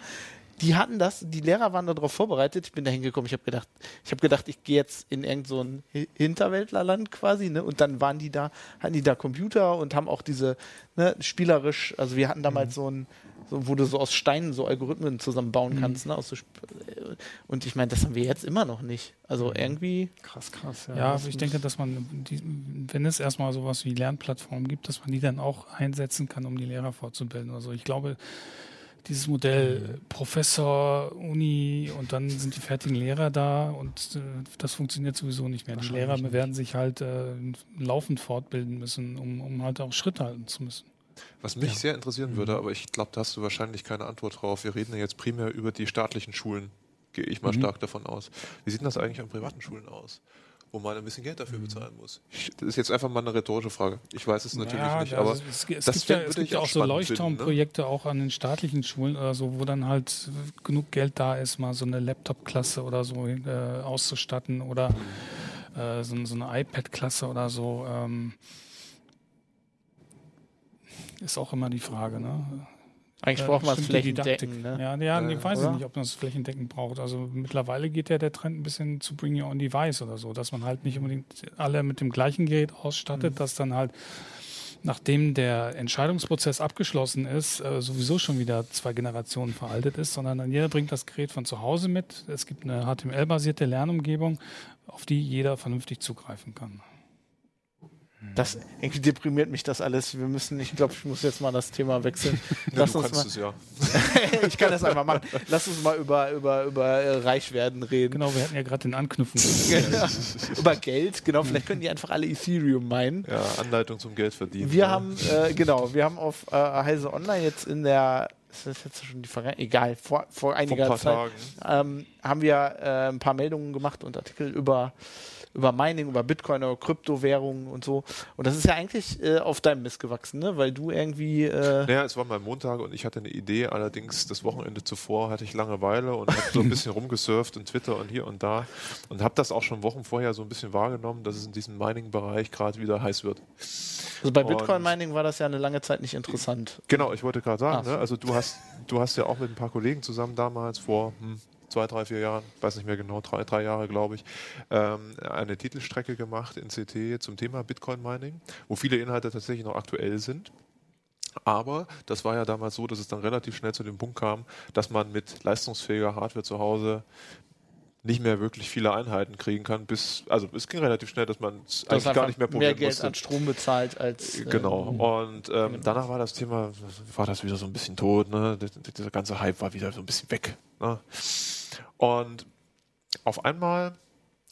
die hatten das, die Lehrer waren darauf vorbereitet. Ich bin da hingekommen, ich habe gedacht, ich habe gedacht, ich gehe jetzt in irgend so ein Hinterwäldlerland quasi, ne? Und dann waren die da, hatten die da Computer und haben auch diese, ne, spielerisch, also wir hatten damals mhm. so ein, so, wo du so aus Steinen so Algorithmen zusammenbauen mhm. kannst, ne? Aus so und ich meine, das haben wir jetzt immer noch nicht. Also mhm. irgendwie. Krass, krass. Ja, ja also ich denke, dass man, die, wenn es erstmal sowas wie Lernplattformen gibt, dass man die dann auch einsetzen kann, um die Lehrer fortzubilden. Also ich glaube, dieses Modell Professor, Uni und dann sind die fertigen Lehrer da und äh, das funktioniert sowieso nicht mehr. Die Lehrer nicht. werden sich halt äh, laufend fortbilden müssen, um, um halt auch Schritt halten zu müssen. Was mich ja. sehr interessieren würde, mhm. aber ich glaube, da hast du wahrscheinlich keine Antwort drauf. Wir reden ja jetzt primär über die staatlichen Schulen, gehe ich mal mhm. stark davon aus. Wie sieht das eigentlich an privaten Schulen aus? Wo man ein bisschen Geld dafür mhm. bezahlen muss. das ist jetzt einfach mal eine rhetorische Frage. Ich weiß es natürlich ja, nicht, aber es, es das gibt ja, es gibt ja auch so Leuchtturmprojekte ne? auch an den staatlichen Schulen oder so, wo dann halt genug Geld da ist, mal so eine Laptop-Klasse oder so äh, auszustatten oder äh, so, so, eine iPad-Klasse oder so. Ähm, ist auch immer die Frage. Ne? Eigentlich braucht man es flächendeckend. Ne? Ja, ja äh, ich weiß oder? nicht, ob man es flächendeckend braucht. Also mittlerweile geht ja der Trend ein bisschen zu Bring Your Own Device oder so, dass man halt nicht unbedingt alle mit dem gleichen Gerät ausstattet, mhm. dass dann halt nachdem der Entscheidungsprozess abgeschlossen ist, äh, sowieso schon wieder zwei Generationen veraltet ist, sondern dann jeder bringt das Gerät von zu Hause mit. Es gibt eine HTML-basierte Lernumgebung, auf die jeder vernünftig zugreifen kann. Das irgendwie deprimiert mich das alles. Wir müssen, ich glaube, ich muss jetzt mal das Thema wechseln. Lass ja, uns mal, es, ja. (laughs) ich kann das einfach machen. Lass uns mal über, über, über äh, Reichwerden reden. Genau, wir hatten ja gerade den Anknüpfen. über Geld, genau. Vielleicht können die einfach alle Ethereum meinen. Ja, Anleitung zum Geld verdienen. Wir ja. haben, äh, genau, wir haben auf äh, Heise Online jetzt in der ist das jetzt schon die Vergangenheit? Egal, vor, vor einiger Zeit ähm, haben wir äh, ein paar Meldungen gemacht und Artikel über über Mining, über Bitcoin, über Kryptowährungen und so. Und das ist ja eigentlich äh, auf deinem Mist gewachsen, ne? weil du irgendwie. Äh naja, es war mal Montag und ich hatte eine Idee, allerdings das Wochenende zuvor hatte ich Langeweile und habe so ein (laughs) bisschen rumgesurft in Twitter und hier und da und habe das auch schon Wochen vorher so ein bisschen wahrgenommen, dass es in diesem Mining-Bereich gerade wieder heiß wird. Also bei Bitcoin-Mining war das ja eine lange Zeit nicht interessant. Genau, ich wollte gerade sagen, ne? also du hast, du hast ja auch mit ein paar Kollegen zusammen damals vor hm, zwei, drei, vier Jahren, weiß nicht mehr genau, drei, drei Jahre, glaube ich, ähm, eine Titelstrecke gemacht in CT zum Thema Bitcoin Mining, wo viele Inhalte tatsächlich noch aktuell sind. Aber das war ja damals so, dass es dann relativ schnell zu dem Punkt kam, dass man mit leistungsfähiger Hardware zu Hause nicht mehr wirklich viele Einheiten kriegen kann, bis, also es ging relativ schnell, dass man es eigentlich gar nicht mehr probieren mehr Geld musste. an Strom bezahlt als... Äh, genau, und ähm, danach war das Thema, war das wieder so ein bisschen tot, ne? dieser ganze Hype war wieder so ein bisschen weg. Ne? Und auf einmal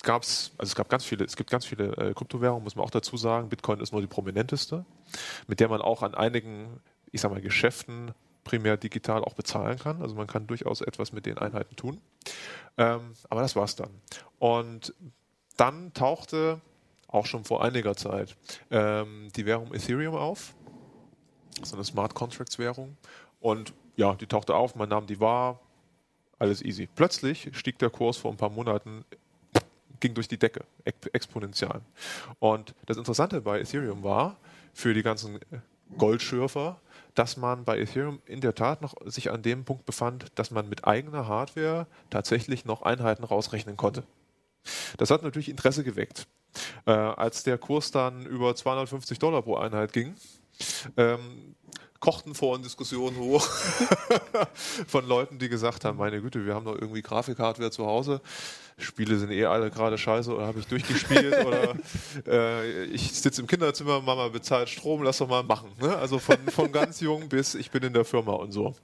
gab es, also es gab ganz viele, es gibt ganz viele äh, Kryptowährungen, muss man auch dazu sagen. Bitcoin ist nur die prominenteste, mit der man auch an einigen, ich sag mal, Geschäften primär digital auch bezahlen kann. Also man kann durchaus etwas mit den Einheiten tun. Ähm, aber das war's dann. Und dann tauchte auch schon vor einiger Zeit ähm, die Währung Ethereum auf. Ist eine Smart Contracts Währung. Und ja, die tauchte auf, man nahm die wahr, alles easy. Plötzlich stieg der Kurs vor ein paar Monaten, ging durch die Decke, exponentiell. Und das Interessante bei Ethereum war, für die ganzen Goldschürfer, dass man bei Ethereum in der Tat noch sich an dem Punkt befand, dass man mit eigener Hardware tatsächlich noch Einheiten rausrechnen konnte. Das hat natürlich Interesse geweckt. Äh, als der Kurs dann über 250 Dollar pro Einheit ging, Ähm, kochten vor Diskussionen hoch (laughs) von Leuten, die gesagt haben, meine Güte, wir haben doch irgendwie Grafikhardware zu Hause. Spiele sind eh alle gerade scheiße oder habe ich durchgespielt oder (laughs) äh, ich sitze im Kinderzimmer, Mama bezahlt Strom, lass doch mal machen. Ne? Also von, von ganz jung bis ich bin in der Firma und so.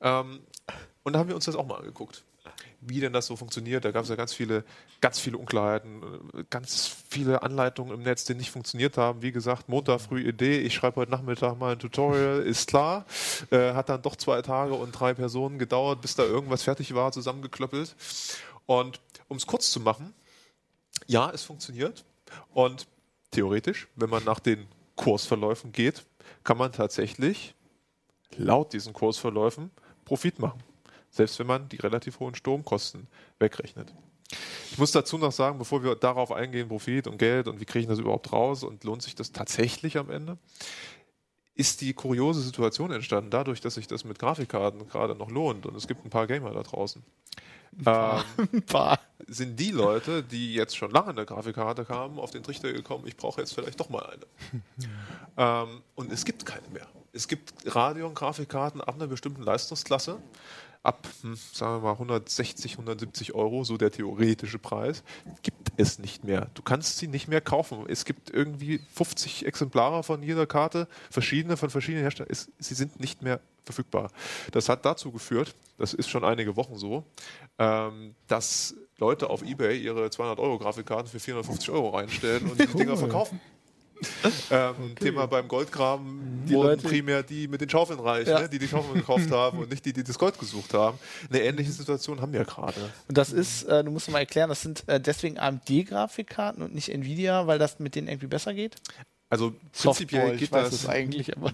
Ähm, und da haben wir uns das auch mal angeguckt wie denn das so funktioniert. Da gab es ja ganz viele, ganz viele Unklarheiten, ganz viele Anleitungen im Netz, die nicht funktioniert haben. Wie gesagt, Montag früh Idee, ich schreibe heute Nachmittag mal ein Tutorial, (laughs) ist klar. Äh, hat dann doch zwei Tage und drei Personen gedauert, bis da irgendwas fertig war, zusammengeklöppelt. Und um es kurz zu machen, ja, es funktioniert. Und theoretisch, wenn man nach den Kursverläufen geht, kann man tatsächlich laut diesen Kursverläufen Profit machen selbst wenn man die relativ hohen Stromkosten wegrechnet. Ich muss dazu noch sagen, bevor wir darauf eingehen, Profit und Geld und wie kriege ich das überhaupt raus und lohnt sich das tatsächlich am Ende, ist die kuriose Situation entstanden, dadurch, dass sich das mit Grafikkarten gerade noch lohnt und es gibt ein paar Gamer da draußen. Ein paar. Ähm, (laughs) ein paar. Sind die Leute, die jetzt schon lange eine Grafikkarte kamen, auf den Trichter gekommen, ich brauche jetzt vielleicht doch mal eine. (laughs) ähm, und es gibt keine mehr. Es gibt Radeon-Grafikkarten ab einer bestimmten Leistungsklasse ab, hm, sagen wir mal, 160, 170 Euro, so der theoretische Preis, gibt es nicht mehr. Du kannst sie nicht mehr kaufen. Es gibt irgendwie 50 Exemplare von jeder Karte, verschiedene von verschiedenen Herstellern. Es, sie sind nicht mehr verfügbar. Das hat dazu geführt, das ist schon einige Wochen so, ähm, dass Leute auf Ebay ihre 200 Euro Grafikkarten für 450 Euro reinstellen und die cool. Dinger verkaufen. (laughs) ähm, okay. Thema beim Goldgraben die wurden Leute, primär die mit den Schaufeln reich, ja. ne? die die Schaufeln gekauft haben und nicht die, die das Gold gesucht haben. Eine ähnliche Situation haben wir gerade. Und das ist, äh, du musst mal erklären, das sind äh, deswegen AMD-Grafikkarten und nicht Nvidia, weil das mit denen irgendwie besser geht? Also prinzipiell geht das es eigentlich, aber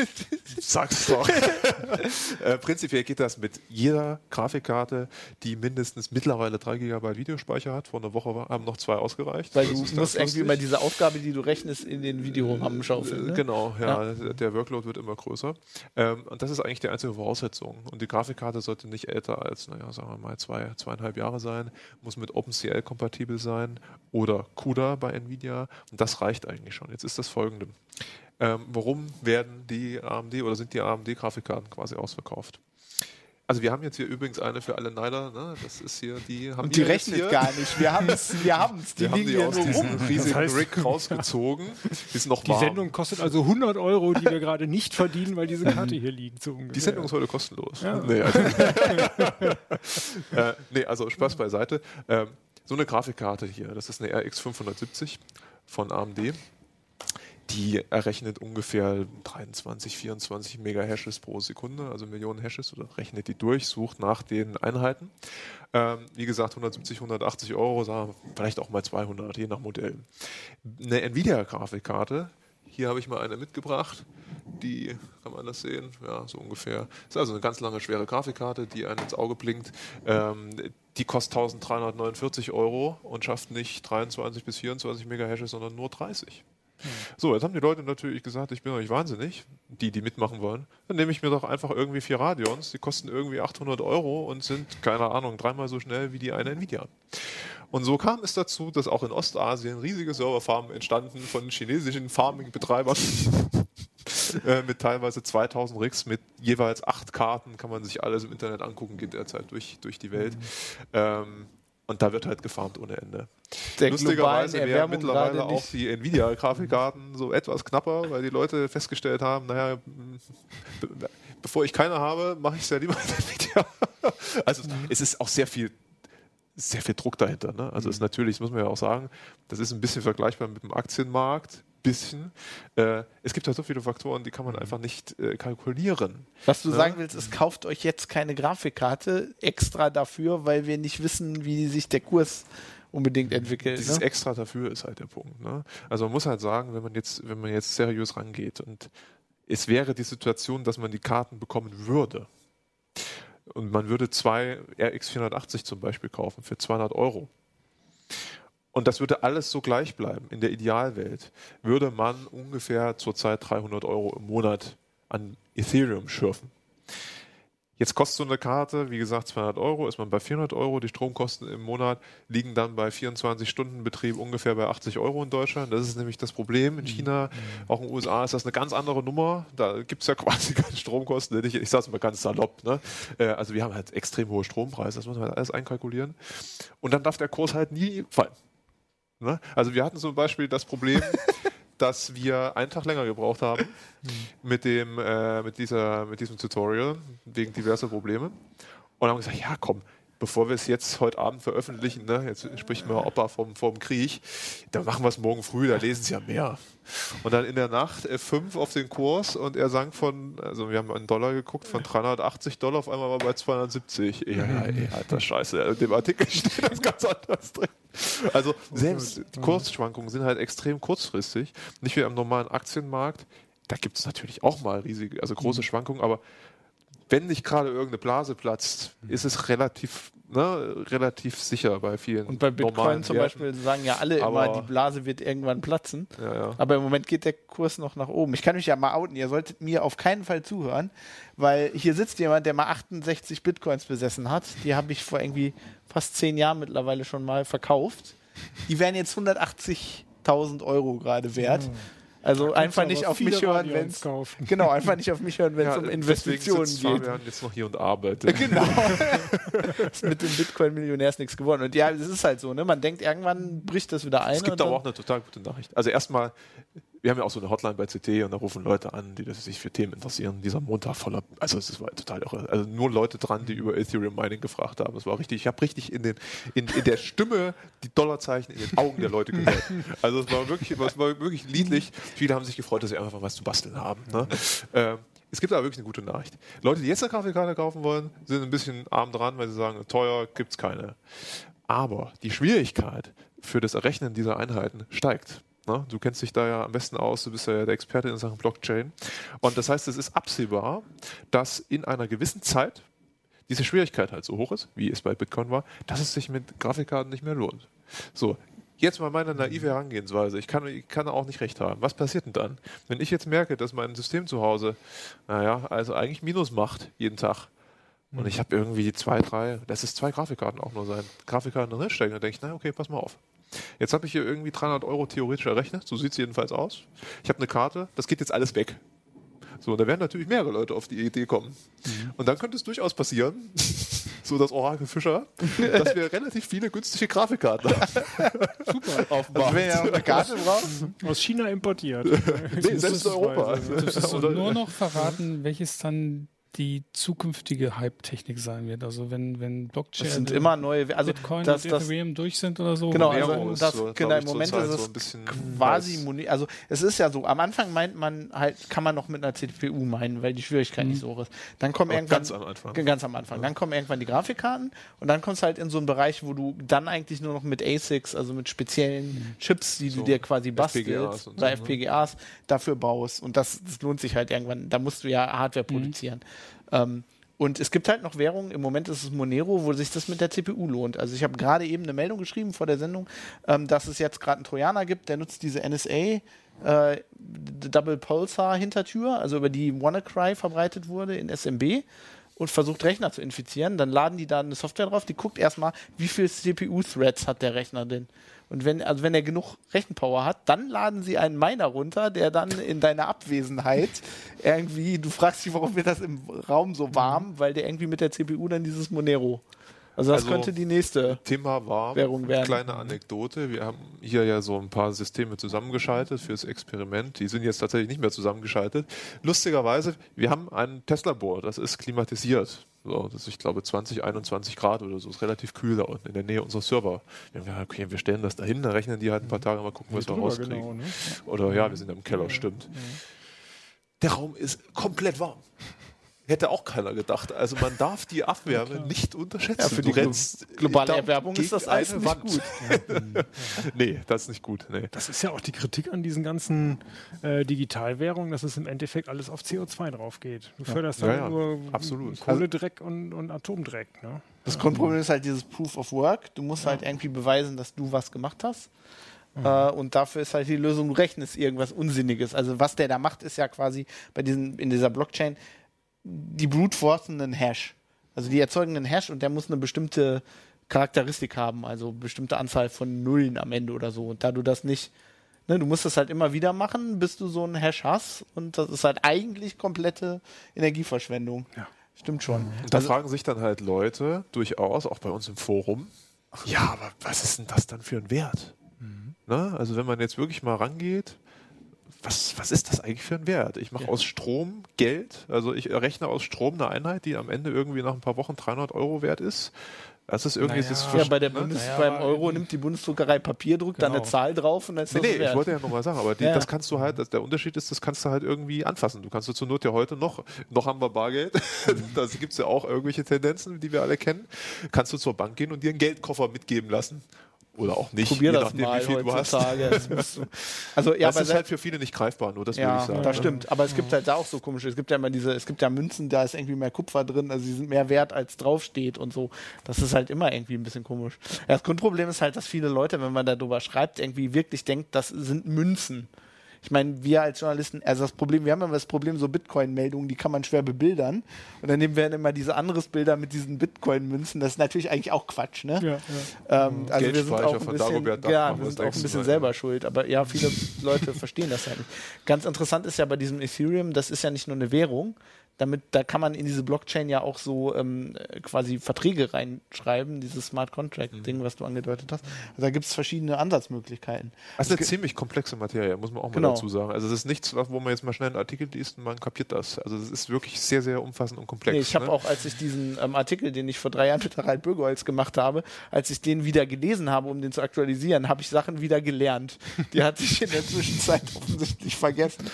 (laughs) sag's doch. (laughs) äh, prinzipiell geht das mit jeder Grafikkarte, die mindestens mittlerweile 3 GB Videospeicher hat. Vor einer Woche haben noch zwei ausgereicht. Weil du musst irgendwie immer diese Aufgabe, die du rechnest, in den Videorahmen schaufeln. Ne? Genau, ja, ja, Der Workload wird immer größer. Ähm, und das ist eigentlich die einzige Voraussetzung. Und die Grafikkarte sollte nicht älter als, naja, sagen wir mal, zwei, zweieinhalb Jahre sein, muss mit OpenCL kompatibel sein oder CUDA bei Nvidia. Und das reicht eigentlich schon. Jetzt ist ist das folgende. Ähm, warum werden die AMD oder sind die AMD-Grafikkarten quasi ausverkauft? Also wir haben jetzt hier übrigens eine für alle Neider, ne? das ist hier, die haben Und die rechnet hier. gar nicht, wir haben es, (laughs) wir haben es, die wir liegen haben die aus diesem riesigen das heißt, Rig rausgezogen, (laughs) ist noch Die warm. Sendung kostet also 100 Euro, die wir gerade nicht verdienen, weil diese Karte hier liegt. So die Sendung ist heute kostenlos. Ja. Nee, also, (laughs) äh, nee, also Spaß beiseite. Ähm, so eine Grafikkarte hier, das ist eine RX 570 von AMD die errechnet ungefähr 23, 24 Megahashes pro Sekunde, also Millionen Hashes, oder rechnet die durch, sucht nach den Einheiten. Ähm, wie gesagt, 170, 180 Euro, sagen vielleicht auch mal 200, je nach Modell. Eine Nvidia-Grafikkarte, hier habe ich mal eine mitgebracht, die, kann man das sehen? Ja, so ungefähr. Ist also eine ganz lange, schwere Grafikkarte, die einem ins Auge blinkt. Ähm, die kostet 1349 Euro und schafft nicht 23 bis 24 Megahashes, sondern nur 30. So, jetzt haben die Leute natürlich gesagt, ich bin doch nicht wahnsinnig, die, die mitmachen wollen. Dann nehme ich mir doch einfach irgendwie vier Radions, die kosten irgendwie 800 Euro und sind, keine Ahnung, dreimal so schnell wie die eine Nvidia. Und so kam es dazu, dass auch in Ostasien riesige Serverfarmen entstanden von chinesischen Farming-Betreibern. (laughs) Äh, mit teilweise 2000 Rigs mit jeweils acht Karten, kann man sich alles im Internet angucken, geht derzeit durch, durch die Welt. Mhm. Ähm, und da wird halt gefarmt ohne Ende. Der Lustigerweise wären mittlerweile auch die Nvidia-Grafikkarten so etwas knapper, weil die Leute festgestellt haben, naja, (laughs) bevor ich keine habe, mache ich es ja lieber mit Nvidia. (laughs) Also mhm. es ist auch sehr viel sehr viel Druck dahinter. Ne? Also mhm. ist natürlich, das muss man ja auch sagen, das ist ein bisschen vergleichbar mit dem Aktienmarkt bisschen. Äh, es gibt halt so viele Faktoren, die kann man einfach nicht äh, kalkulieren. Was du ja? sagen willst, es kauft euch jetzt keine Grafikkarte extra dafür, weil wir nicht wissen, wie sich der Kurs unbedingt entwickelt. Dieses ne? extra dafür ist halt der Punkt. Ne? Also man muss halt sagen, wenn man jetzt, wenn man jetzt seriös rangeht und es wäre die Situation, dass man die Karten bekommen würde und man würde zwei RX 480 zum Beispiel kaufen für 200 Euro und das würde alles so gleich bleiben. In der Idealwelt würde man ungefähr zurzeit 300 Euro im Monat an Ethereum schürfen. Jetzt kostet so eine Karte, wie gesagt, 200 Euro, ist man bei 400 Euro. Die Stromkosten im Monat liegen dann bei 24 Stunden Betrieb ungefähr bei 80 Euro in Deutschland. Das ist nämlich das Problem. In China, auch in den USA ist das eine ganz andere Nummer. Da gibt es ja (laughs) quasi keine Stromkosten. Ich, ich sage es mal ganz salopp. Ne? Äh, also wir haben halt extrem hohe Strompreise, das muss man halt alles einkalkulieren. Und dann darf der Kurs halt nie fallen. Ne? Also wir hatten zum Beispiel das Problem, (laughs) dass wir einen Tag länger gebraucht haben mhm. mit, dem, äh, mit, dieser, mit diesem Tutorial wegen diverser Probleme. Und haben gesagt, ja komm, bevor wir es jetzt heute Abend veröffentlichen, ne, jetzt spricht mir Opa vom, vom Krieg, dann machen wir es morgen früh, da lesen sie ja mehr. Und dann in der Nacht F5 auf den Kurs und er sang von, also wir haben einen Dollar geguckt, von 380 Dollar auf einmal war bei 270. Ja, ja, ey, alter Scheiße, in dem Artikel (laughs) steht das ganz anders drin. Also selbst die Kursschwankungen sind halt extrem kurzfristig, nicht wie am normalen Aktienmarkt. Da gibt es natürlich auch mal riesige, also große mhm. Schwankungen, aber wenn nicht gerade irgendeine Blase platzt, ist es relativ, ne, relativ sicher bei vielen. Und bei Bitcoin zum Werten. Beispiel sagen ja alle Aber immer, die Blase wird irgendwann platzen. Ja, ja. Aber im Moment geht der Kurs noch nach oben. Ich kann mich ja mal outen, ihr solltet mir auf keinen Fall zuhören, weil hier sitzt jemand, der mal 68 Bitcoins besessen hat. Die habe ich vor irgendwie fast zehn Jahren mittlerweile schon mal verkauft. Die wären jetzt 180.000 Euro gerade wert. Mhm. Also einfach nicht auf mich hören, wenn es (laughs) genau einfach nicht auf mich hören, wenn es ja, um Investitionen geht. Fabian jetzt noch hier und arbeitet. (laughs) Genau. ist mit dem Bitcoin-Millionär ist nichts geworden. Und ja, es ist halt so. Ne? Man denkt irgendwann bricht das wieder ein. Es gibt aber auch eine total gute Nachricht. Also erstmal wir haben ja auch so eine Hotline bei CT und da rufen Leute an, die sich für Themen interessieren. Dieser Montag voller, also es war total irre. Also nur Leute dran, die über Ethereum Mining gefragt haben. Es war richtig, ich habe richtig in, den, in, in der Stimme die Dollarzeichen in den Augen der Leute gehört. Also es war wirklich, es war wirklich liedlich. Viele haben sich gefreut, dass sie einfach mal was zu basteln haben. Ne? Ähm, es gibt aber wirklich eine gute Nachricht. Leute, die jetzt eine Kaffeekarte kaufen wollen, sind ein bisschen arm dran, weil sie sagen, teuer gibt es keine. Aber die Schwierigkeit für das Errechnen dieser Einheiten steigt. Ne? Du kennst dich da ja am besten aus, du bist ja der Experte in Sachen Blockchain. Und das heißt, es ist absehbar, dass in einer gewissen Zeit diese Schwierigkeit halt so hoch ist, wie es bei Bitcoin war, dass es sich mit Grafikkarten nicht mehr lohnt. So, jetzt mal meine naive Herangehensweise. Ich kann, ich kann auch nicht recht haben. Was passiert denn dann? Wenn ich jetzt merke, dass mein System zu Hause, naja, also eigentlich Minus macht jeden Tag, und ich habe irgendwie zwei, drei, das ist zwei Grafikkarten auch nur sein, Grafikkarten drin stecken, dann denke ich, na okay, pass mal auf. Jetzt habe ich hier irgendwie 300 Euro theoretisch errechnet, so sieht es jedenfalls aus. Ich habe eine Karte, das geht jetzt alles weg. So, da werden natürlich mehrere Leute auf die Idee kommen. Mhm. Und dann könnte es durchaus passieren, (laughs) so das Orakel Fischer, dass wir relativ viele günstige Grafikkarten (laughs) Super. (laughs) aufbauen. Also wenn ihr eine Karte braucht, aus China importiert. nee, selbst in Europa. Du nur noch verraten, welches dann die zukünftige Hype-Technik sein wird. Also wenn, wenn Blockchain das sind immer neue, also Bitcoin das, und Ethereum durch sind oder so. Genau, also das, so, genau im Moment ist es so quasi, Moni also es ist ja so, am Anfang meint man halt, kann man noch mit einer CPU meinen, weil die Schwierigkeit mhm. nicht so hoch ist. Dann kommen Aber irgendwann, ganz am Anfang. Ganz am Anfang. Ja. Dann kommen irgendwann die Grafikkarten und dann kommst du halt in so einen Bereich, wo du dann eigentlich nur noch mit ASICs, also mit speziellen mhm. Chips, die so, du dir quasi bastelst, FPGAs oder so, ne? FPGAs dafür baust und das, das, lohnt sich halt irgendwann, da musst du ja Hardware mhm. produzieren. Ähm, und es gibt halt noch Währungen, im Moment ist es Monero, wo sich das mit der CPU lohnt. Also ich habe gerade eben eine Meldung geschrieben vor der Sendung, ähm, dass es jetzt gerade einen Trojaner gibt, der nutzt diese NSA äh, Double Pulsar Hintertür, also über die WannaCry verbreitet wurde in SMB und versucht Rechner zu infizieren. Dann laden die da eine Software drauf, die guckt erstmal, wie viele CPU-Threads hat der Rechner denn. Und wenn, also wenn er genug Rechenpower hat, dann laden sie einen Miner runter, der dann in deiner Abwesenheit irgendwie, du fragst dich, warum wird das im Raum so warm, weil der irgendwie mit der CPU dann dieses Monero also das also könnte die nächste Thema war, Währung werden. Kleine Anekdote. Wir haben hier ja so ein paar Systeme zusammengeschaltet fürs Experiment. Die sind jetzt tatsächlich nicht mehr zusammengeschaltet. Lustigerweise, wir haben ein Tesla-Board, das ist klimatisiert. So, das ist, ich glaube, 20, 21 Grad oder so. Ist relativ kühl da unten in der Nähe unserer Server. Wir haben gesagt, okay, wir stellen das dahin, da rechnen die halt ein paar Tage, mal gucken, was wir rauskriegen. Genau, ne? Oder ja, wir sind im Keller, stimmt. Der Raum ist komplett warm. Hätte auch keiner gedacht. Also man darf die Abwärme ja, nicht unterschätzen. Ja, für die rennst, globale Erwärmung ist das Eis nicht gut. (laughs) nee, das ist nicht gut. Nee. Das ist ja auch die Kritik an diesen ganzen äh, Digitalwährungen, dass es im Endeffekt alles auf CO2 drauf geht. Du förderst ja. dann nur absolut. Kohledreck und, und Atomdreck. Ne? Das Grundproblem ist halt dieses Proof of Work. Du musst halt irgendwie beweisen, dass du was gemacht hast. Mhm. Äh, und dafür ist halt die Lösung, du rechnest irgendwas Unsinniges. Also was der da macht, ist ja quasi bei diesen, in dieser Blockchain, die brute forcen einen Hash. Also die erzeugen einen Hash und der muss eine bestimmte Charakteristik haben, also bestimmte Anzahl von Nullen am Ende oder so. Und da du das nicht, ne, du musst das halt immer wieder machen, bis du so einen Hash hast und das ist halt eigentlich komplette Energieverschwendung. Ja. Stimmt schon. Und da Also- fragen sich dann halt Leute durchaus, auch bei uns im Forum, ja, aber was ist denn das dann für ein Wert? Ne? Also wenn man jetzt wirklich mal rangeht, was, was ist das eigentlich für ein Wert? Ich mache aus Strom Geld, also ich rechne aus Strom eine Einheit, die am Ende irgendwie nach ein paar Wochen 300 Euro wert ist. Das ist irgendwie Naja. das Ja, bei der ne? Bundes Naja, beim Euro nimmt die Bundesdruckerei Papier, druckt dann Genau. eine Zahl drauf und dann ist Nee, das nee, wert. ich wollte ja nochmal sagen, aber die, Ja. das kannst du halt, das, der Unterschied ist, das kannst du halt irgendwie anfassen. Du kannst du zur Not ja heute noch, noch haben wir Bargeld, (laughs) da gibt es ja auch irgendwelche Tendenzen, die wir alle kennen, kannst du zur Bank gehen und dir einen Geldkoffer mitgeben lassen. Oder auch nicht, Probier je das nachdem, mal wie viel du hast. (laughs) also ja, das aber ist halt für viele nicht greifbar, nur das würde ja, ich sagen. das ne? stimmt. Aber es gibt halt da auch so komische. Es gibt ja immer diese, es gibt ja Münzen, da ist irgendwie mehr Kupfer drin, also die sind mehr wert als draufsteht und so. Das ist halt immer irgendwie ein bisschen komisch. Ja, das Grundproblem ist halt, dass viele Leute, wenn man darüber schreibt, irgendwie wirklich denkt, das sind Münzen. Ich meine, wir als Journalisten, also das Problem, wir haben immer das Problem, so Bitcoin-Meldungen, die kann man schwer bebildern. Und dann nehmen wir dann immer diese anderes Bilder mit diesen Bitcoin-Münzen. Das ist natürlich eigentlich auch Quatsch, ne? Ja, ja. Ähm, also wir sind auch ein bisschen, ja, wir sind auch ein bisschen Mal, selber schuld, aber ja, viele Leute verstehen das ja nicht. Ganz interessant ist ja bei diesem Ethereum, das ist ja nicht nur eine Währung, damit, da kann man in diese Blockchain ja auch so ähm, äh, quasi Verträge reinschreiben, dieses Smart Contract-Ding, was du angedeutet hast. Also da gibt es verschiedene Ansatzmöglichkeiten. Das ist eine ziemlich komplexe Materie, muss man auch mal Genau. dazu sagen. Also das ist nichts, wo man jetzt mal schnell einen Artikel liest und man kapiert das. Also das ist wirklich sehr, sehr umfassend und komplex. Nee, ich habe ne? auch, als ich diesen ähm, Artikel, den ich vor drei Jahren mit Harald Bürgerholz gemacht habe, als ich den wieder gelesen habe, um den zu aktualisieren, habe ich Sachen wieder gelernt. Die hatte ich in der Zwischenzeit (laughs) offensichtlich vergessen.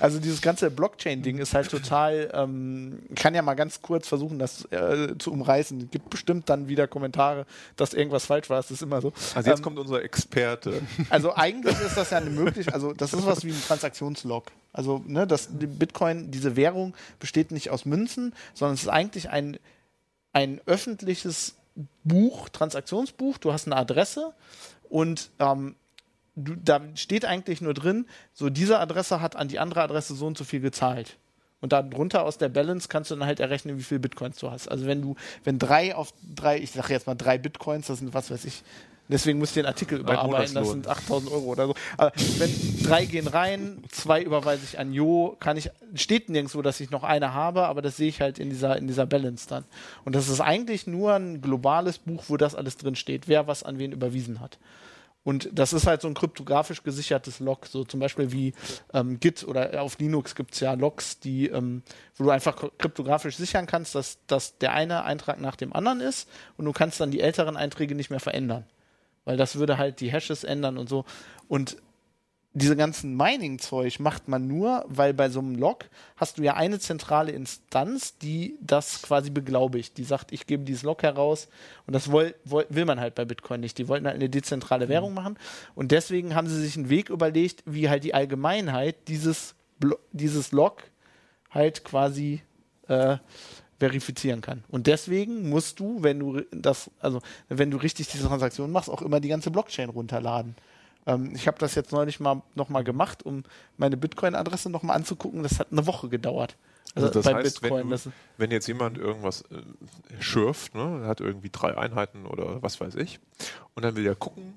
Also dieses ganze Blockchain-Ding ist halt total, ähm, ich kann ja mal ganz kurz versuchen, das äh, zu umreißen. Es gibt bestimmt dann wieder Kommentare, dass irgendwas falsch war. Das ist immer so. Also jetzt Ähm, kommt unser Experte. also eigentlich ist das ja eine Möglichkeit, also das ist was wie ein Transaktionslog. Also ne, das die Bitcoin, diese Währung besteht nicht aus Münzen, sondern es ist eigentlich ein, ein öffentliches Buch, Transaktionsbuch. Du hast eine Adresse und ähm, du, da steht eigentlich nur drin, so diese Adresse hat an die andere Adresse so und so viel gezahlt. Und darunter aus der Balance kannst du dann halt errechnen, wie viel Bitcoins du hast. Also wenn du, wenn drei auf drei, ich sage jetzt mal drei Bitcoins, das sind was weiß ich, deswegen musst du den Artikel überarbeiten, das sind 8000 Euro oder so. Aber wenn drei gehen rein, zwei überweise ich an Jo, kann ich, steht nirgendwo, dass ich noch eine habe, aber das sehe ich halt in dieser, in dieser Balance dann. Und das ist eigentlich nur ein globales Buch, wo das alles drin steht, wer was an wen überwiesen hat. Und das ist halt so ein kryptografisch gesichertes Log, so zum Beispiel wie ähm, Git oder auf Linux gibt es ja Logs, die, ähm, wo du einfach kryptografisch sichern kannst, dass, dass der eine Eintrag nach dem anderen ist und du kannst dann die älteren Einträge nicht mehr verändern. Weil das würde halt die Hashes ändern und so. Und diese ganzen Mining-Zeug macht man nur, weil bei so einem Log hast du ja eine zentrale Instanz, die das quasi beglaubigt. Die sagt, ich gebe dieses Log heraus und das woll, will man halt bei Bitcoin nicht. Die wollten halt eine dezentrale Währung machen und deswegen haben sie sich einen Weg überlegt, wie halt die Allgemeinheit dieses, dieses Log halt quasi äh, verifizieren kann. Und deswegen musst du, wenn du das, also wenn du richtig diese Transaktion machst, auch immer die ganze Blockchain runterladen. Ähm, ich habe das jetzt neulich mal nochmal gemacht, um meine Bitcoin-Adresse nochmal anzugucken. Das hat eine Woche gedauert. Also das bei heißt, wenn, du, das- wenn jetzt jemand irgendwas äh, schürft, ne, hat irgendwie drei Einheiten oder was weiß ich, und dann will er gucken,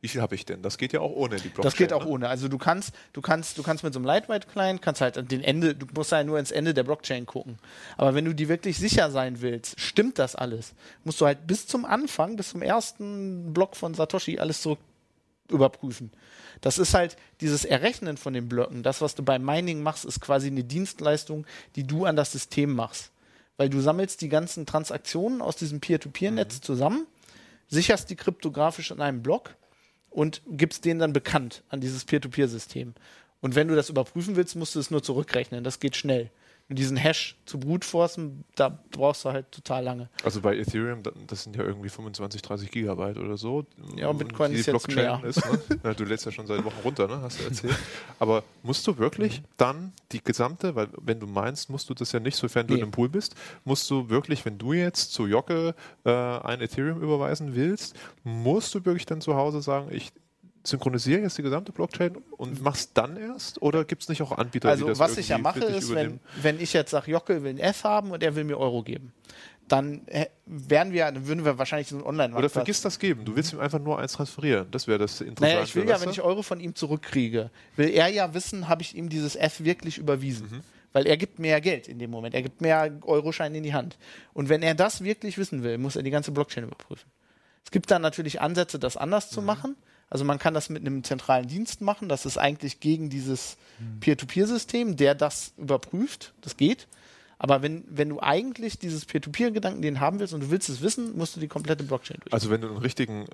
wie viel habe ich denn? Das geht ja auch ohne die Blockchain. Das geht auch ne? ohne. Also du kannst, du kannst, du kannst mit so einem Lightweight-Client, kannst halt an den Ende, du musst halt nur ins Ende der Blockchain gucken. Aber wenn du dir wirklich sicher sein willst, stimmt das alles, musst du halt bis zum Anfang, bis zum ersten Block von Satoshi alles zurück überprüfen. Das ist halt dieses Errechnen von den Blöcken. Das, was du beim Mining machst, ist quasi eine Dienstleistung, die du an das System machst. Weil du sammelst die ganzen Transaktionen aus diesem Peer-to-Peer-Netz zusammen, sicherst die kryptografisch in einem Block und gibst den dann bekannt an dieses Peer-to-Peer-System. Und wenn du das überprüfen willst, musst du es nur zurückrechnen. Das geht schnell. Und diesen Hash zu brutforcen, da brauchst du halt total lange. Also bei Ethereum, da- das sind ja irgendwie 25, 30 Gigabyte oder so. Ja, und Bitcoin ist jetzt mehr. Ist, ne? (laughs) du lädst ja schon seit Wochen runter, ne? hast du erzählt. Aber musst du wirklich dann die gesamte, weil wenn du meinst, musst du das ja nicht, sofern du Nee. in einem Pool bist, musst du wirklich, wenn du jetzt zu Jocke äh, ein Ethereum überweisen willst, musst du wirklich dann zu Hause sagen, ich synchronisiere jetzt die gesamte Blockchain und mach's dann erst? Oder gibt es nicht auch Anbieter, Also die das was ich ja mache, ist, wenn, wenn ich jetzt sage, Jockel will ein F haben und er will mir Euro geben, dann äh, werden wir, dann würden wir wahrscheinlich so ein online Oder vergiss das geben. Du willst ihm einfach nur eins transferieren. Das wäre das Interessante. Naja, ich will ja, wenn ich Euro von ihm zurückkriege, will er ja wissen, habe ich ihm dieses F wirklich überwiesen. Mhm. Weil er gibt mehr Geld in dem Moment. Er gibt mehr Euroscheine in die Hand. Und wenn er das wirklich wissen will, muss er die ganze Blockchain überprüfen. Es gibt dann natürlich Ansätze, das anders Mhm. zu machen. Also man kann das mit einem zentralen Dienst machen. Das ist eigentlich gegen dieses Mhm. Peer-to-Peer-System, der das überprüft. Das geht. Aber wenn, wenn du eigentlich dieses Peer-to-Peer-Gedanken, den haben willst und du willst es wissen, musst du die komplette Blockchain durch. Also wenn du einen richtigen,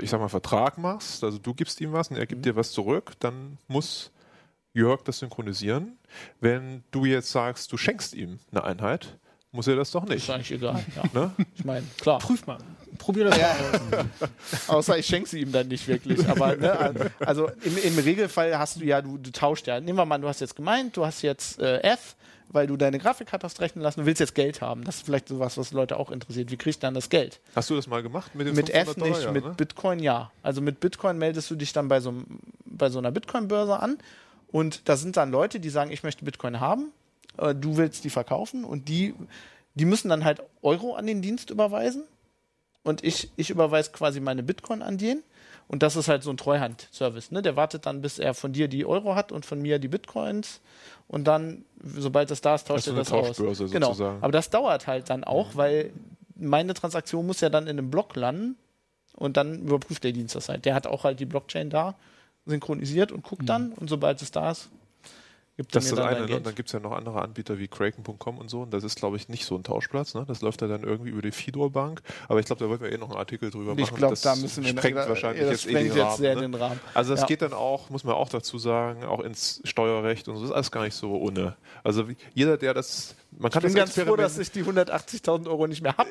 ich sag mal, Vertrag machst, also du gibst ihm was und er Mhm. gibt dir was zurück, dann muss Jörg das synchronisieren. Wenn du jetzt sagst, du schenkst ihm eine Einheit, muss er das doch ist nicht. eigentlich egal. Ja. Ne? Ich meine, klar. Prüf mal. Probier das mal aus. (laughs) Außer ich schenke sie ihm dann nicht wirklich. Aber ne, also im, im Regelfall hast du ja, du, du tauscht ja. Nehmen wir mal, du hast jetzt gemeint, du hast jetzt äh, F, weil du deine Grafikkarte hast rechnen lassen, du willst jetzt Geld haben. Das ist vielleicht sowas, was Leute auch interessiert. Wie kriegst du dann das Geld? Hast du das mal gemacht mit den Mit F 500 Dollar, nicht, ja, mit ne? Bitcoin ja. Also mit Bitcoin meldest du dich dann bei so, einem- bei so einer Bitcoin-Börse an und da sind dann Leute, die sagen, ich möchte Bitcoin haben, äh, du willst die verkaufen und die, die müssen dann halt Euro an den Dienst überweisen und ich, ich überweise quasi meine Bitcoin an den und das ist halt so ein Treuhand-Service. Ne? Der wartet dann, bis er von dir die Euro hat und von mir die Bitcoins und dann, sobald das da ist, tauscht er das aus. Genau. sozusagen. Aber das dauert halt dann auch, weil meine Transaktion muss ja dann in einem Block landen und dann überprüft der Dienst das halt. Der hat auch halt die Blockchain da synchronisiert und guckt dann und sobald es da ist, gibt Das ist das eine, ne? Dann gibt es ja noch andere Anbieter wie Kraken.com und so. Und das ist, glaube ich, nicht so ein Tauschplatz. Ne? Das läuft ja dann irgendwie über die Fidor-Bank. Aber ich glaube, da wollten wir eh noch einen Artikel drüber machen. Ich glaube, Das da müssen wir sprengt da- wahrscheinlich ja, jetzt das eh sprengt den jetzt Rahmen. sehr ne? den Rahmen. Also das Ja. geht dann auch, muss man auch dazu sagen, auch ins Steuerrecht und so. Das ist alles gar nicht so ohne. Also wie, jeder, der das, man kann Ich bin ganz froh, dass ich die 180.000 Euro nicht mehr habe.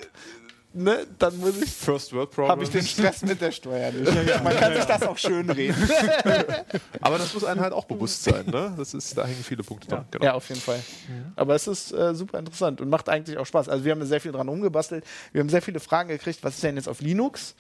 Ne? Dann muss ich First World Problem. habe ich den Stress mit der Steuer nicht. (laughs) Man kann sich das auch schön reden. (laughs) Aber das muss einem halt auch bewusst sein. Ne? Das ist, da hängen viele Punkte dran. Genau. Ja, auf jeden Fall. Aber es ist äh, super interessant und macht eigentlich auch Spaß. Also wir haben sehr viel dran rumgebastelt. Wir haben sehr viele Fragen gekriegt, was ist denn jetzt auf Linux?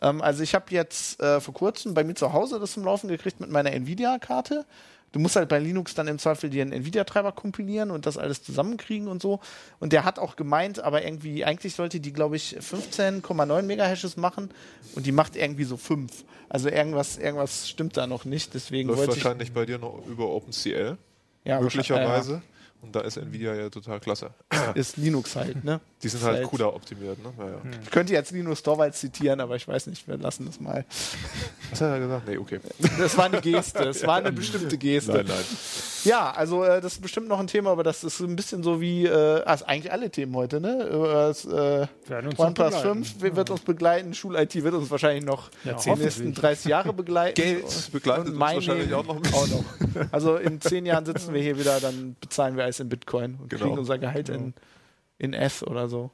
Ähm, also ich habe jetzt äh, vor kurzem bei mir zu Hause das zum Laufen gekriegt mit meiner Nvidia-Karte. Du musst halt bei Linux dann im Zweifel dir einen Nvidia-Treiber kompilieren und das alles zusammenkriegen und so. Und der hat auch gemeint, aber irgendwie, eigentlich sollte die, glaube ich, 15,9 Megahashes machen und die macht irgendwie so 5. Also irgendwas, irgendwas stimmt da noch nicht. Deswegen Läuft wahrscheinlich bei dir noch über OpenCL. Ja, möglicherweise. Und da ist Nvidia ja total klasse. Äh, ist Linux halt, ne? Die sind Ist halt CUDA optimiert. Ne? Naja. Ich könnte jetzt Linus Torvalds zitieren, aber ich weiß nicht, wir lassen das mal. Was hat er gesagt? Nee, okay. Das war eine Geste, es war eine (laughs) bestimmte Geste. Nein, nein. Ja, also äh, das ist bestimmt noch ein Thema, aber das ist ein bisschen so wie, äh, also eigentlich alle Themen heute, ne? Äh, das, äh, Werden uns noch OnePlus begleiten. 5 wird uns begleiten, Schul-IT wird uns wahrscheinlich noch Ja, die nächsten hoffentlich. 30 Jahre begleiten. Geld begleitet Und uns wahrscheinlich auch noch ein auch noch. Also in zehn Jahren sitzen wir hier wieder, dann bezahlen wir alles in Bitcoin und Genau. kriegen unser Gehalt in, in F oder so.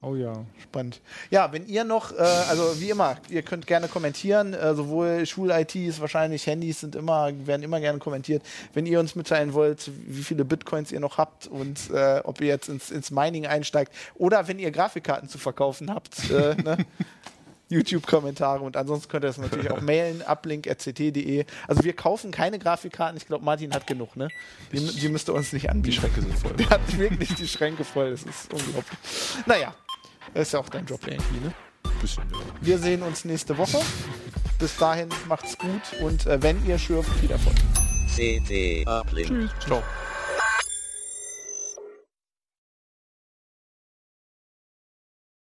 Oh ja. Spannend. Ja, wenn ihr noch, äh, also wie immer, ihr könnt gerne kommentieren, äh, sowohl Schul-IT ist wahrscheinlich, Handys sind immer, werden immer gerne kommentiert. Wenn ihr uns mitteilen wollt, wie viele Bitcoins ihr noch habt und äh, ob ihr jetzt ins, ins Mining einsteigt oder wenn ihr Grafikkarten zu verkaufen habt, äh, ne? (laughs) YouTube-Kommentare und ansonsten könnt ihr das natürlich auch (laughs) mailen, uplink.ct.de. Also wir kaufen keine Grafikkarten, ich glaube Martin hat genug, ne? Die, die müsst ihr uns nicht Die anbieten. Schränke sind voll. (laughs) Der hat wirklich die Schränke voll, das ist unglaublich. Naja, das ist ja auch dein Job irgendwie, ne? Bisschen, ja. Wir sehen uns nächste Woche. Bis dahin macht's gut und äh, wenn ihr schürft, viel Erfolg. CD Uplink. Tschüss. Ciao.